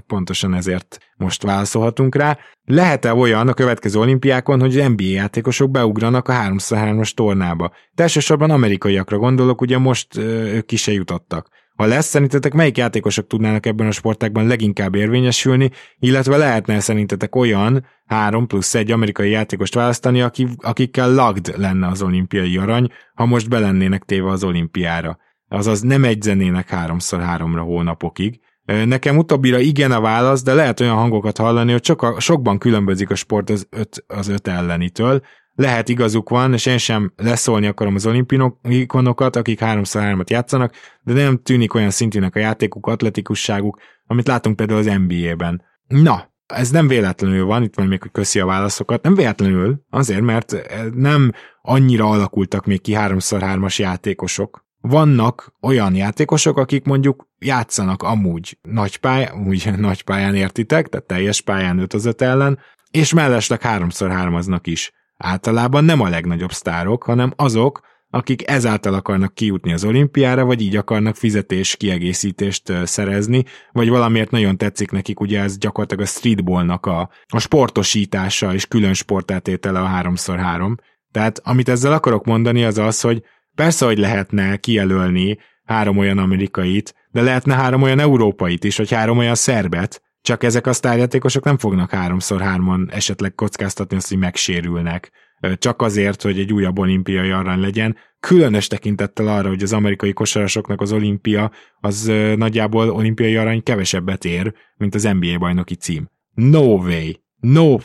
pontosan ezért most válaszolhatunk rá. Lehet-e olyan a következő olimpiákon, hogy az NBA játékosok beugranak a 3x3-as tornába? Elsősorban amerikaiakra gondolok, ugye most ők ki se jutottak. Ha lesz, szerintetek melyik játékosok tudnának ebben a sportákban leginkább érvényesülni, illetve lehetne szerintetek olyan három plusz egy amerikai játékost választani, akikkel lagd lenne az olimpiai arany, ha most belennének téve az olimpiára. Azaz nem egyzenének háromszor háromra hónapokig. Nekem utóbbira igen a válasz, de lehet olyan hangokat hallani, hogy soka, sokban különbözik a sport az öt, az öt ellenitől, lehet igazuk van, és én sem leszólni akarom az olimpikonokat, akik 3x3-at játszanak, de nem tűnik olyan szintűnek a játékuk, atletikusságuk, amit látunk például az NBA-ben. Na, ez nem véletlenül van, itt van még, hogy köszi a válaszokat, nem véletlenül, azért, mert nem annyira alakultak még ki 3x3-as játékosok. Vannak olyan játékosok, akik mondjuk játszanak amúgy nagy pályán, úgy nagy pályán értitek, tehát teljes pályán 5 az 5 ellen, és mellesleg 3x3-aznak is. Általában nem a legnagyobb sztárok, hanem azok, akik ezáltal akarnak kijutni az olimpiára, vagy így akarnak fizetés kiegészítést szerezni, vagy valamiért nagyon tetszik nekik, ugye ez gyakorlatilag a streetballnak a, a sportosítása és külön sportátétele a 3x3. Tehát amit ezzel akarok mondani az az, hogy persze, hogy lehetne kijelölni három olyan amerikait, de lehetne három olyan európait is, vagy három olyan szerbet, csak ezek a sztárjátékosok nem fognak háromszor hárman esetleg kockáztatni azt, hogy megsérülnek, csak azért, hogy egy újabb olimpiai arany legyen, különös tekintettel arra, hogy az amerikai kosarasoknak az olimpia az nagyjából olimpiai arany kevesebbet ér, mint az NBA bajnoki cím. No way! No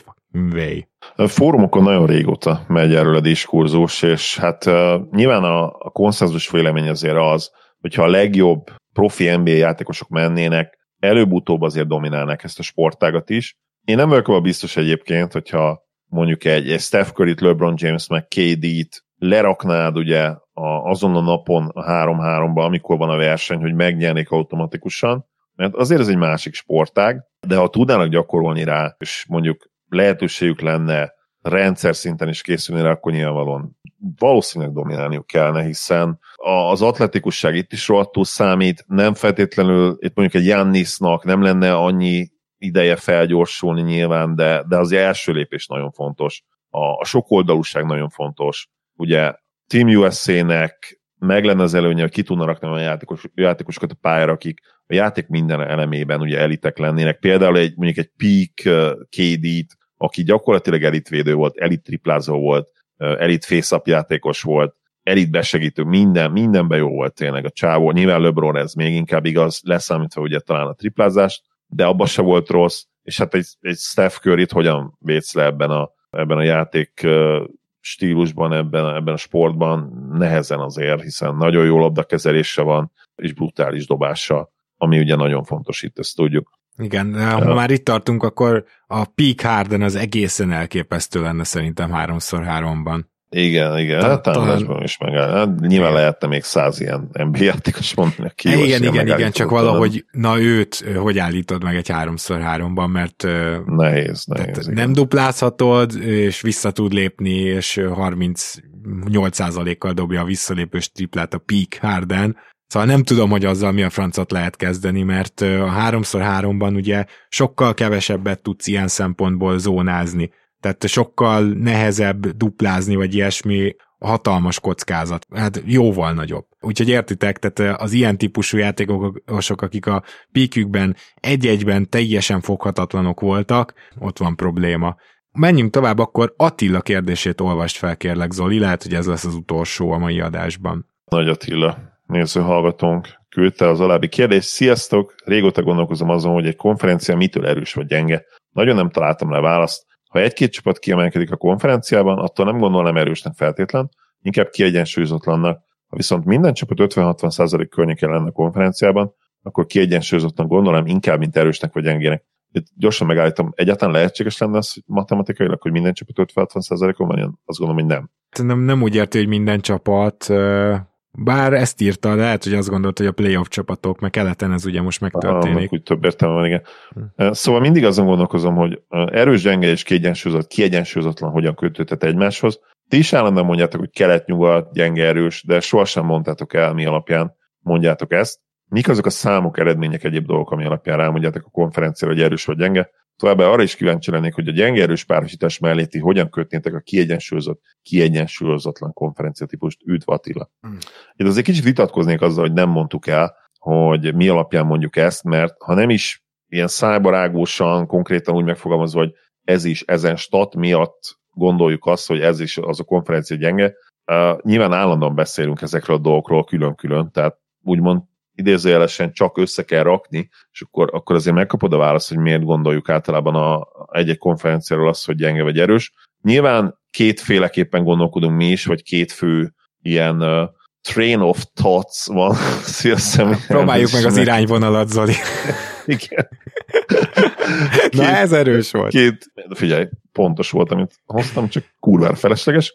way! A fórumokon nagyon régóta megy erről a diskurzus, és hát uh, nyilván a, a konszenzus vélemény azért az, hogyha a legjobb profi NBA játékosok mennének, előbb-utóbb azért dominálnak ezt a sportágat is. Én nem vagyok biztos egyébként, hogyha mondjuk egy, egy Steph Curry-t, LeBron James meg KD-t leraknád ugye a, azon a napon a 3-3-ba, amikor van a verseny, hogy megnyernék automatikusan, mert azért ez egy másik sportág, de ha tudnának gyakorolni rá, és mondjuk lehetőségük lenne rendszer szinten is készülni rá, akkor nyilvánvalóan valószínűleg dominálniuk kellene, hiszen az atletikusság itt is rohadtul számít, nem feltétlenül, itt mondjuk egy Jannisnak nem lenne annyi ideje felgyorsulni nyilván, de, de az első lépés nagyon fontos. A, a sokoldalúság nagyon fontos. Ugye Team USA-nek meg lenne az előnye, hogy ki tudna rakni olyan játékos, játékosokat a pályára, akik a játék minden elemében ugye elitek lennének. Például egy, mondjuk egy Peak KD-t, aki gyakorlatilag elitvédő volt, elit triplázó volt, elit face játékos volt, elit besegítő, minden, mindenben jó volt tényleg a csávó. Nyilván LeBron ez még inkább igaz, leszámítva ugye talán a triplázást, de abban se volt rossz, és hát egy, egy Steph curry hogyan védsz le ebben a, ebben a játék stílusban, ebben, ebben a sportban nehezen azért, hiszen nagyon jó labdakezelése van, és brutális dobása, ami ugye nagyon fontos itt, ezt tudjuk. Igen, ha uh, már itt tartunk, akkor a Peak Harden az egészen elképesztő lenne szerintem háromszor háromban. Igen, igen, hát támadásban is meg. Hát nyilván igen. lehetne még száz ilyen NBA játékos mondani, aki Igen, igen, igen, csak valahogy, na őt hogy állítod meg egy háromszor háromban, mert nehéz, nehéz. Nem duplázhatod, és vissza tud lépni, és 38%-kal dobja a visszalépős triplát a Peak Harden, Szóval nem tudom, hogy azzal mi a francot lehet kezdeni, mert a háromszor háromban ugye sokkal kevesebbet tudsz ilyen szempontból zónázni tehát sokkal nehezebb duplázni, vagy ilyesmi, hatalmas kockázat. Hát jóval nagyobb. Úgyhogy értitek, tehát az ilyen típusú játékosok, akik a píkükben egy-egyben teljesen foghatatlanok voltak, ott van probléma. Menjünk tovább, akkor Attila kérdését olvast fel, kérlek Zoli, lehet, hogy ez lesz az utolsó a mai adásban. Nagy Attila, néző hallgatónk, küldte az alábbi kérdést. Sziasztok! Régóta gondolkozom azon, hogy egy konferencia mitől erős vagy gyenge. Nagyon nem találtam le választ. Ha egy-két csapat kiemelkedik a konferenciában, attól nem gondolnám erősnek feltétlen, inkább kiegyensúlyozatlannak. Ha viszont minden csapat 50-60% környéken lenne a konferenciában, akkor kiegyensúlyozatlan gondolom inkább, mint erősnek vagy gyengének. Itt gyorsan megállítom, egyáltalán lehetséges lenne az matematikailag, hogy minden csapat 50-60%-on van, azt gondolom, hogy nem. Nem, nem úgy érti, hogy minden csapat bár ezt írta, lehet, hogy azt gondolt, hogy a playoff csapatok, meg keleten ez ugye most megtörténik. Ah, úgy több értelme van, igen. Szóval mindig azon gondolkozom, hogy erős, gyenge és kiegyensúlyozott, kiegyensúlyozatlan hogyan kötődhet egymáshoz. Ti is állandóan mondjátok, hogy kelet-nyugat, gyenge, erős, de sohasem mondtátok el, mi alapján mondjátok ezt. Mik azok a számok, eredmények, egyéb dolgok, ami alapján rámondjátok a konferenciára, hogy erős vagy gyenge? Továbbá arra is kíváncsi lennék, hogy a gyenge erős párosítás mellé ti hogyan kötnétek a kiegyensúlyozott, kiegyensúlyozatlan konferencia típust. Üdv Attila. Hmm. Itt azért kicsit vitatkoznék azzal, hogy nem mondtuk el, hogy mi alapján mondjuk ezt, mert ha nem is ilyen szájbarágósan, konkrétan úgy megfogalmazva, hogy ez is ezen stat miatt gondoljuk azt, hogy ez is az a konferencia gyenge. Uh, nyilván állandóan beszélünk ezekről a dolgokról külön-külön, tehát úgymond idézőjelesen csak össze kell rakni, és akkor, akkor azért megkapod a választ, hogy miért gondoljuk általában a, egy-egy konferenciáról azt, hogy gyenge vagy erős. Nyilván kétféleképpen gondolkodunk mi is, vagy két fő ilyen uh, train of thoughts van. Szia, Próbáljuk meg az irányvonalat, Zoli. Igen. Két, Na ez erős volt. Két, figyelj, pontos volt, amit hoztam, csak kurvára felesleges.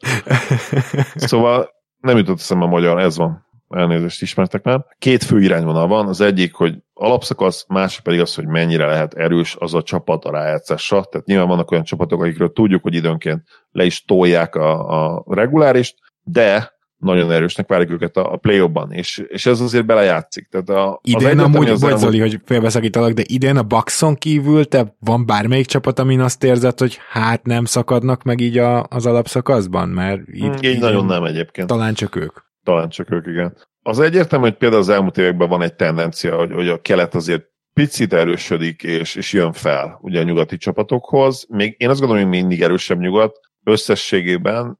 Szóval nem jutott eszembe a magyar, ez van elnézést ismertek már. Két fő irányvonal van, az egyik, hogy alapszakasz, másik pedig az, hogy mennyire lehet erős az a csapat a rájátszása. Tehát nyilván vannak olyan csapatok, akikről tudjuk, hogy időnként le is tolják a, a regulárist, de nagyon erősnek várjuk őket a, a play ban és, és ez azért belejátszik. Tehát a, idén az amúgy, az elmúlt... Zoli, hogy félbeszakítalak, de idén a Buckson kívül te van bármelyik csapat, amin azt érzed, hogy hát nem szakadnak meg így a, az alapszakaszban? Mert így, hmm, így nagyon nem egyébként. Talán csak ők. Talán csak ők, igen. Az egyértelmű, hogy például az elmúlt években van egy tendencia, hogy, hogy a kelet azért picit erősödik, és, és jön fel ugye a nyugati csapatokhoz. Még én azt gondolom, hogy mindig erősebb nyugat összességében,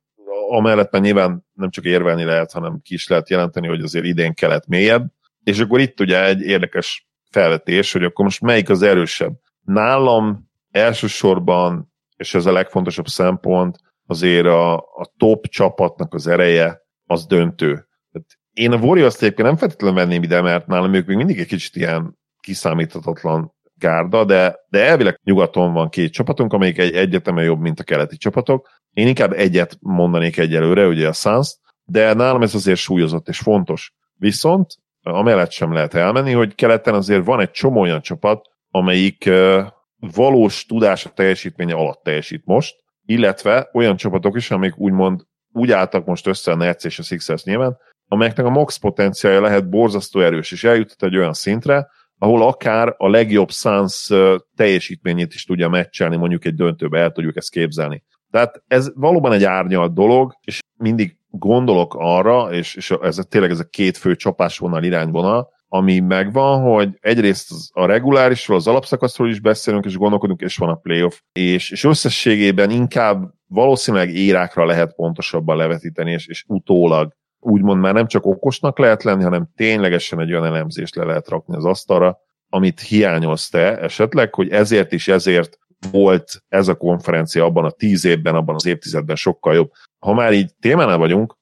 amellett már nyilván nem csak érvelni lehet, hanem ki is lehet jelenteni, hogy azért idén kelet mélyebb. És akkor itt ugye egy érdekes felvetés, hogy akkor most melyik az erősebb. Nálam elsősorban, és ez a legfontosabb szempont, azért a, a top csapatnak az ereje az döntő én a Warriors-t egyébként nem feltétlenül venném ide, mert nálam ők még mindig egy kicsit ilyen kiszámíthatatlan gárda, de, de elvileg nyugaton van két csapatunk, amelyik egy egyetemen jobb, mint a keleti csapatok. Én inkább egyet mondanék egyelőre, ugye a suns de nálam ez azért súlyozott és fontos. Viszont amellett sem lehet elmenni, hogy keleten azért van egy csomó olyan csapat, amelyik valós tudása teljesítménye alatt teljesít most, illetve olyan csapatok is, amik úgymond úgy álltak most össze a Nets és a Sixers nyilván, amelyeknek a max potenciálja lehet borzasztó erős, és eljutott egy olyan szintre, ahol akár a legjobb Suns teljesítményét is tudja meccselni, mondjuk egy döntőbe el tudjuk ezt képzelni. Tehát ez valóban egy árnyalt dolog, és mindig gondolok arra, és, és ez tényleg ez a két fő csapásvonal, irányvonal, ami megvan, hogy egyrészt a regulárisról, az alapszakaszról is beszélünk, és gondolkodunk, és van a playoff, és, és összességében inkább valószínűleg érákra lehet pontosabban levetíteni, és, és utólag úgymond már nem csak okosnak lehet lenni, hanem ténylegesen egy olyan elemzést le lehet rakni az asztalra, amit hiányolsz esetleg, hogy ezért is ezért volt ez a konferencia abban a tíz évben, abban az évtizedben sokkal jobb. Ha már így témánál vagyunk,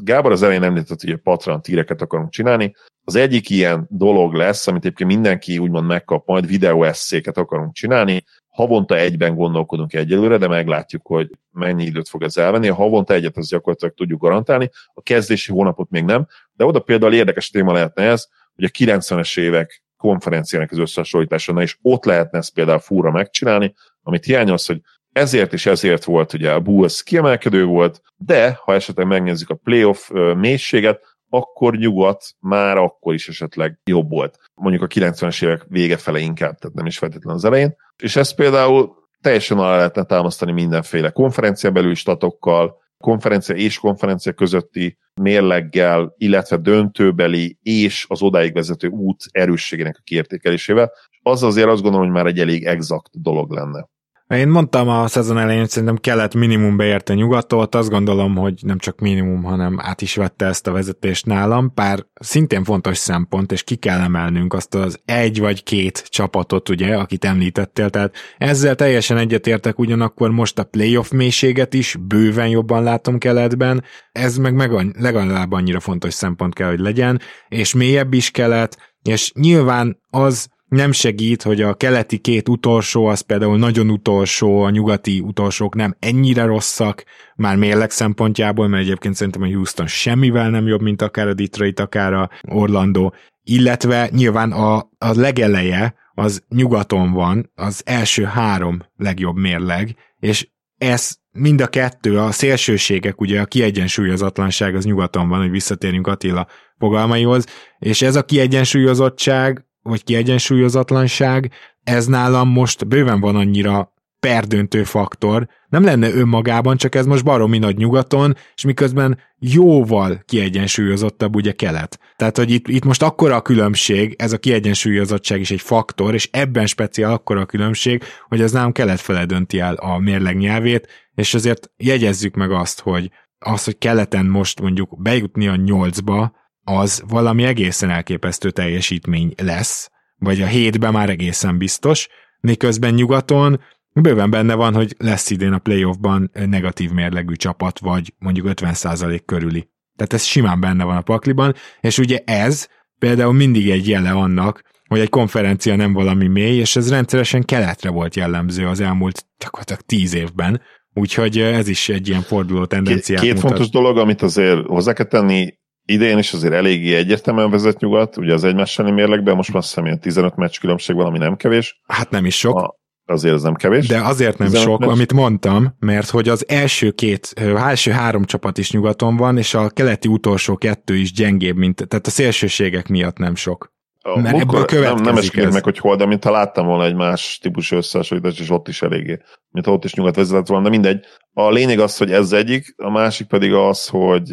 Gábor az elején említett, hogy a tíreket akarunk csinálni. Az egyik ilyen dolog lesz, amit egyébként mindenki úgymond megkap, majd videó eszéket akarunk csinálni. Havonta egyben gondolkodunk egyelőre, de meglátjuk, hogy mennyi időt fog ez elvenni. A havonta egyet az gyakorlatilag tudjuk garantálni, a kezdési hónapot még nem, de oda például érdekes téma lehetne ez, hogy a 90-es évek konferenciának az összehasonlítása, és ott lehetne ezt például fúra megcsinálni, amit hiányolsz, hogy ezért és ezért volt ugye a Bulls kiemelkedő volt, de ha esetleg megnézzük a playoff mélységet, akkor nyugat már akkor is esetleg jobb volt. Mondjuk a 90-es évek vége fele inkább, tehát nem is feltétlenül az elején. És ezt például teljesen alá lehetne támasztani mindenféle konferencia belül statokkal, konferencia és konferencia közötti mérleggel, illetve döntőbeli és az odáig vezető út erősségének a kiértékelésével. Az azért azt gondolom, hogy már egy elég exakt dolog lenne. Én mondtam a szezon elején, hogy szerintem kellett minimum beérte nyugatot, azt gondolom, hogy nem csak minimum, hanem át is vette ezt a vezetést nálam, pár szintén fontos szempont, és ki kell emelnünk azt az egy vagy két csapatot, ugye, akit említettél, tehát ezzel teljesen egyetértek, ugyanakkor most a playoff mélységet is bőven jobban látom keletben, ez meg, meg legalább annyira fontos szempont kell, hogy legyen, és mélyebb is kelet, és nyilván az nem segít, hogy a keleti két utolsó, az például nagyon utolsó, a nyugati utolsók nem ennyire rosszak, már mérleg szempontjából, mert egyébként szerintem a Houston semmivel nem jobb, mint akár a Detroit, akár a Orlando, illetve nyilván a, a legeleje az nyugaton van, az első három legjobb mérleg, és ez mind a kettő, a szélsőségek, ugye a kiegyensúlyozatlanság az nyugaton van, hogy visszatérjünk Attila fogalmaihoz, és ez a kiegyensúlyozottság vagy kiegyensúlyozatlanság, ez nálam most bőven van annyira perdöntő faktor, nem lenne önmagában, csak ez most baromi nagy nyugaton, és miközben jóval kiegyensúlyozottabb ugye kelet. Tehát, hogy itt, itt most akkora a különbség, ez a kiegyensúlyozottság is egy faktor, és ebben speciál akkora a különbség, hogy ez nálam kelet fele dönti el a mérleg nyelvét, és azért jegyezzük meg azt, hogy az, hogy keleten most mondjuk bejutni a nyolcba, az valami egészen elképesztő teljesítmény lesz, vagy a hétben már egészen biztos, miközben nyugaton bőven benne van, hogy lesz idén a playoffban negatív mérlegű csapat, vagy mondjuk 50% körüli. Tehát ez simán benne van a pakliban, és ugye ez például mindig egy jele annak, hogy egy konferencia nem valami mély, és ez rendszeresen keletre volt jellemző az elmúlt gyakorlatilag tíz évben, úgyhogy ez is egy ilyen forduló tendenciát Két, mutat. fontos dolog, amit azért hozzá kell tenni, idén is azért eléggé egyértelműen vezet nyugat, ugye az egymás mérlegben, most már ilyen 15 meccs különbség van, ami nem kevés. Hát nem is sok. A, azért ez nem kevés. De azért nem sok, meccs. amit mondtam, mert hogy az első két, első három csapat is nyugaton van, és a keleti utolsó kettő is gyengébb, mint, tehát a szélsőségek miatt nem sok. A Mert ebből nem, nem esküdök meg, hogy hol, de mint ha láttam volna egy más típusú összehasonlítást, és ott is eléggé, mint ott is nyugat vezetett volna, de mindegy. A lényeg az, hogy ez egyik, a másik pedig az, hogy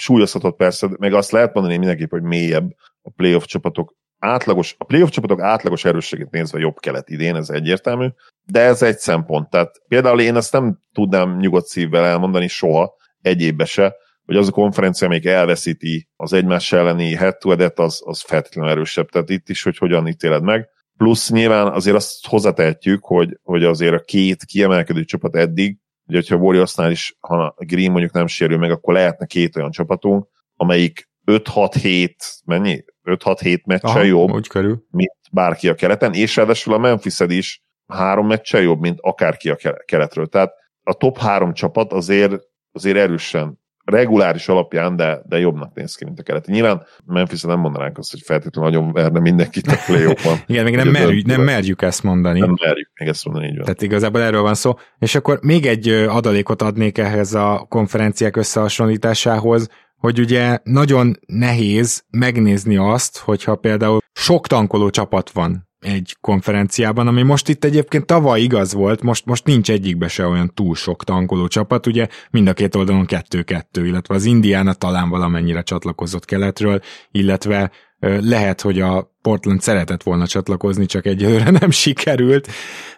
súlyozhatott persze, meg azt lehet mondani mindenképp, hogy mélyebb a playoff csapatok átlagos, a playoff csapatok átlagos erősségét nézve jobb kelet idén, ez egyértelmű, de ez egy szempont. Tehát például én ezt nem tudnám nyugodt szívvel elmondani soha, egyébbe se, hogy az a konferencia, amelyik elveszíti az egymás elleni head az, az feltétlenül erősebb. Tehát itt is, hogy hogyan ítéled meg. Plusz nyilván azért azt hozzátehetjük, hogy, hogy azért a két kiemelkedő csapat eddig Ugye, hogyha a Warriorsnál is, ha Green mondjuk nem sérül meg, akkor lehetne két olyan csapatunk, amelyik 5-6-7, mennyi? 5-6-7 meccse jobb, úgy körül. mint bárki a keleten, és ráadásul a memphis is három meccse jobb, mint akárki a keletről. Tehát a top három csapat azért, azért erősen reguláris alapján, de, de jobbnak néz ki, mint a keleti. Nyilván memphis nem mondanánk azt, hogy feltétlenül nagyon verne mindenkit a play Igen, még nem, merjük, nem merjük ezt mondani. Nem merjük még ezt mondani, így van. Tehát igazából erről van szó. És akkor még egy adalékot adnék ehhez a konferenciák összehasonlításához, hogy ugye nagyon nehéz megnézni azt, hogyha például sok tankoló csapat van egy konferenciában, ami most itt egyébként tavaly igaz volt, most, most nincs egyikbe se olyan túl sok tankoló csapat, ugye mind a két oldalon kettő-kettő, illetve az Indiana talán valamennyire csatlakozott keletről, illetve lehet, hogy a Portland szeretett volna csatlakozni, csak egyelőre nem sikerült.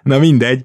Na mindegy,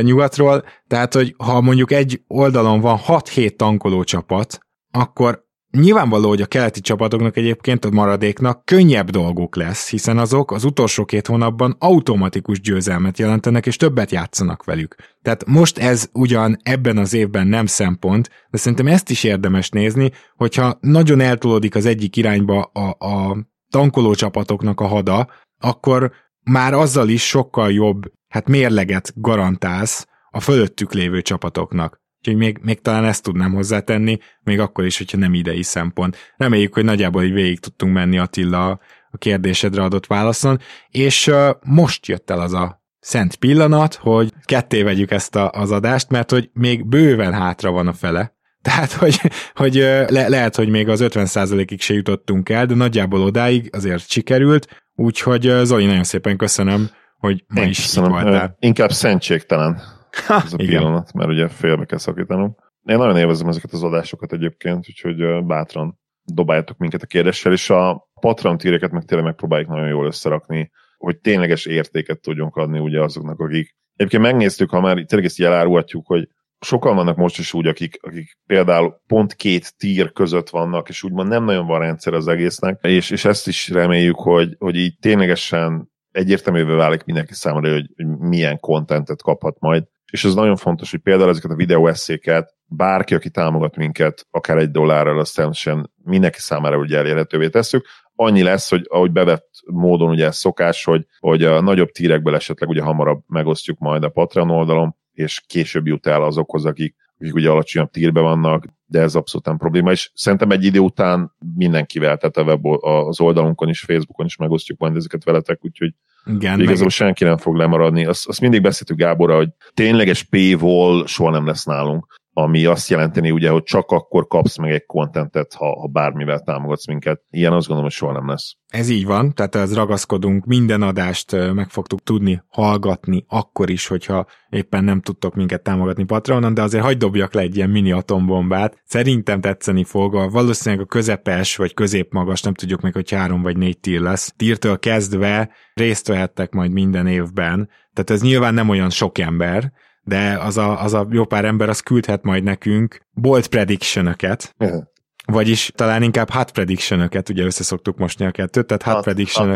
nyugatról, tehát, hogy ha mondjuk egy oldalon van 6-7 tankoló csapat, akkor nyilvánvaló, hogy a keleti csapatoknak egyébként a maradéknak könnyebb dolguk lesz, hiszen azok az utolsó két hónapban automatikus győzelmet jelentenek, és többet játszanak velük. Tehát most ez ugyan ebben az évben nem szempont, de szerintem ezt is érdemes nézni, hogyha nagyon eltolódik az egyik irányba a, a tankoló csapatoknak a hada, akkor már azzal is sokkal jobb hát mérleget garantálsz a fölöttük lévő csapatoknak. Úgyhogy még, még talán ezt tudnám hozzátenni, még akkor is, hogyha nem idei szempont. Reméljük, hogy nagyjából így végig tudtunk menni Attila a kérdésedre adott válaszon, és uh, most jött el az a szent pillanat, hogy ketté vegyük ezt a, az adást, mert hogy még bőven hátra van a fele, tehát, hogy, hogy le, lehet, hogy még az 50%-ig se jutottunk el, de nagyjából odáig azért sikerült, úgyhogy Zoli, nagyon szépen köszönöm, hogy ma Én is köszönöm. voltál. Inkább szentségtelen ez a igen. pillanat, mert ugye félbe kell szakítanom. Én nagyon élvezem ezeket az adásokat egyébként, úgyhogy bátran dobáljátok minket a kérdéssel, és a Patreon tíreket meg tényleg megpróbáljuk nagyon jól összerakni, hogy tényleges értéket tudjunk adni ugye azoknak, akik Egyébként megnéztük, ha már tényleg ezt elárulhatjuk, hogy sokan vannak most is úgy, akik, akik például pont két tír között vannak, és úgymond nem nagyon van rendszer az egésznek, és, és ezt is reméljük, hogy, hogy így ténylegesen egyértelművé válik mindenki számára, hogy, hogy milyen kontentet kaphat majd. És ez nagyon fontos, hogy például ezeket a videóeszéket bárki, aki támogat minket, akár egy dollárral, azt természetesen mindenki számára ugye elérhetővé tesszük. Annyi lesz, hogy ahogy bevett módon ugye ez szokás, hogy, hogy a nagyobb tírekből esetleg ugye hamarabb megosztjuk majd a Patreon oldalon, és később jut el azokhoz, akik, akik ugye alacsonyabb tírbe vannak, de ez abszolút nem probléma, és szerintem egy idő után mindenkivel, tehát a web, az oldalunkon is, Facebookon is megosztjuk majd ezeket veletek, úgyhogy igen, igazából meg... senki nem fog lemaradni. Azt, azt mindig beszéltük Gáborra, hogy tényleges paywall soha nem lesz nálunk ami azt jelenteni ugye, hogy csak akkor kapsz meg egy kontentet, ha, ha bármivel támogatsz minket. Ilyen azt gondolom, hogy soha nem lesz. Ez így van, tehát ez ragaszkodunk, minden adást meg fogtuk tudni hallgatni, akkor is, hogyha éppen nem tudtok minket támogatni Patronon, de azért hagyd dobjak le egy ilyen mini atombombát. Szerintem tetszeni fog, a, valószínűleg a közepes vagy középmagas, nem tudjuk meg, hogy három vagy négy tír lesz. Tírtől kezdve részt vehettek majd minden évben, tehát ez nyilván nem olyan sok ember, de az a, az a jó pár ember az küldhet majd nekünk bold prediction-öket, uh-huh. vagyis talán inkább hot prediction ugye összeszoktuk mosni a kettőt, tehát hot, hot prediction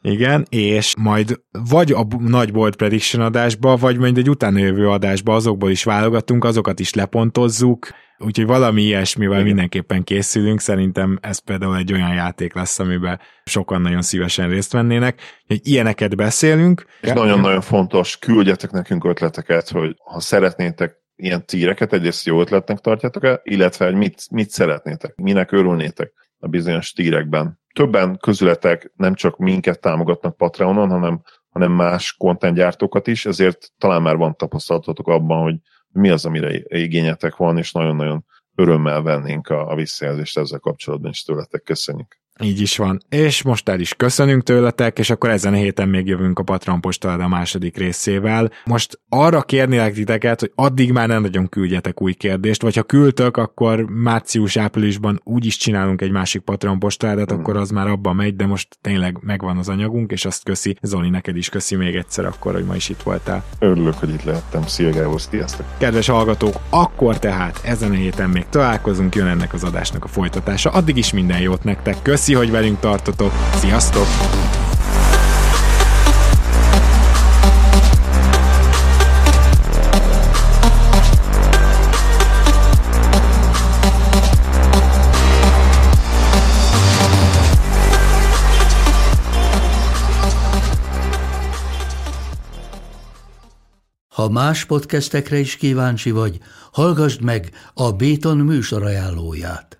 Igen, és majd vagy a nagy bold prediction adásba, vagy majd egy utána jövő adásba azokból is válogatunk, azokat is lepontozzuk, Úgyhogy valami ilyesmivel Igen. mindenképpen készülünk, szerintem ez például egy olyan játék lesz, amiben sokan nagyon szívesen részt vennének. Hogy ilyeneket beszélünk. És nagyon-nagyon fontos, küldjetek nekünk ötleteket, hogy ha szeretnétek ilyen tíreket, egyrészt jó ötletnek tartjátok el, illetve hogy mit, mit szeretnétek, minek örülnétek a bizonyos tírekben. Többen közületek nem csak minket támogatnak Patreonon, hanem, hanem más kontentgyártókat is, ezért talán már van tapasztalatotok abban, hogy mi az, amire igényetek van, és nagyon-nagyon örömmel vennénk a, a visszajelzést ezzel kapcsolatban, és tőletek köszönjük. Így is van. És most el is köszönünk tőletek, és akkor ezen a héten még jövünk a Patron a második részével. Most arra kérnélek titeket, hogy addig már nem nagyon küldjetek új kérdést, vagy ha küldtök, akkor március-áprilisban úgy is csinálunk egy másik Patron postaládat, mm. akkor az már abban megy, de most tényleg megvan az anyagunk, és azt köszi. Zoli, neked is köszi még egyszer akkor, hogy ma is itt voltál. Örülök, hogy itt lehettem. Szia Gábor, sziasztok! Kedves hallgatók, akkor tehát ezen a héten még találkozunk, jön ennek az adásnak a folytatása. Addig is minden jót nektek. Köszi Köszi, hogy velünk tartotok. Sziasztok! Ha más podcastekre is kíváncsi vagy, hallgassd meg a Béton műsor ajánlóját.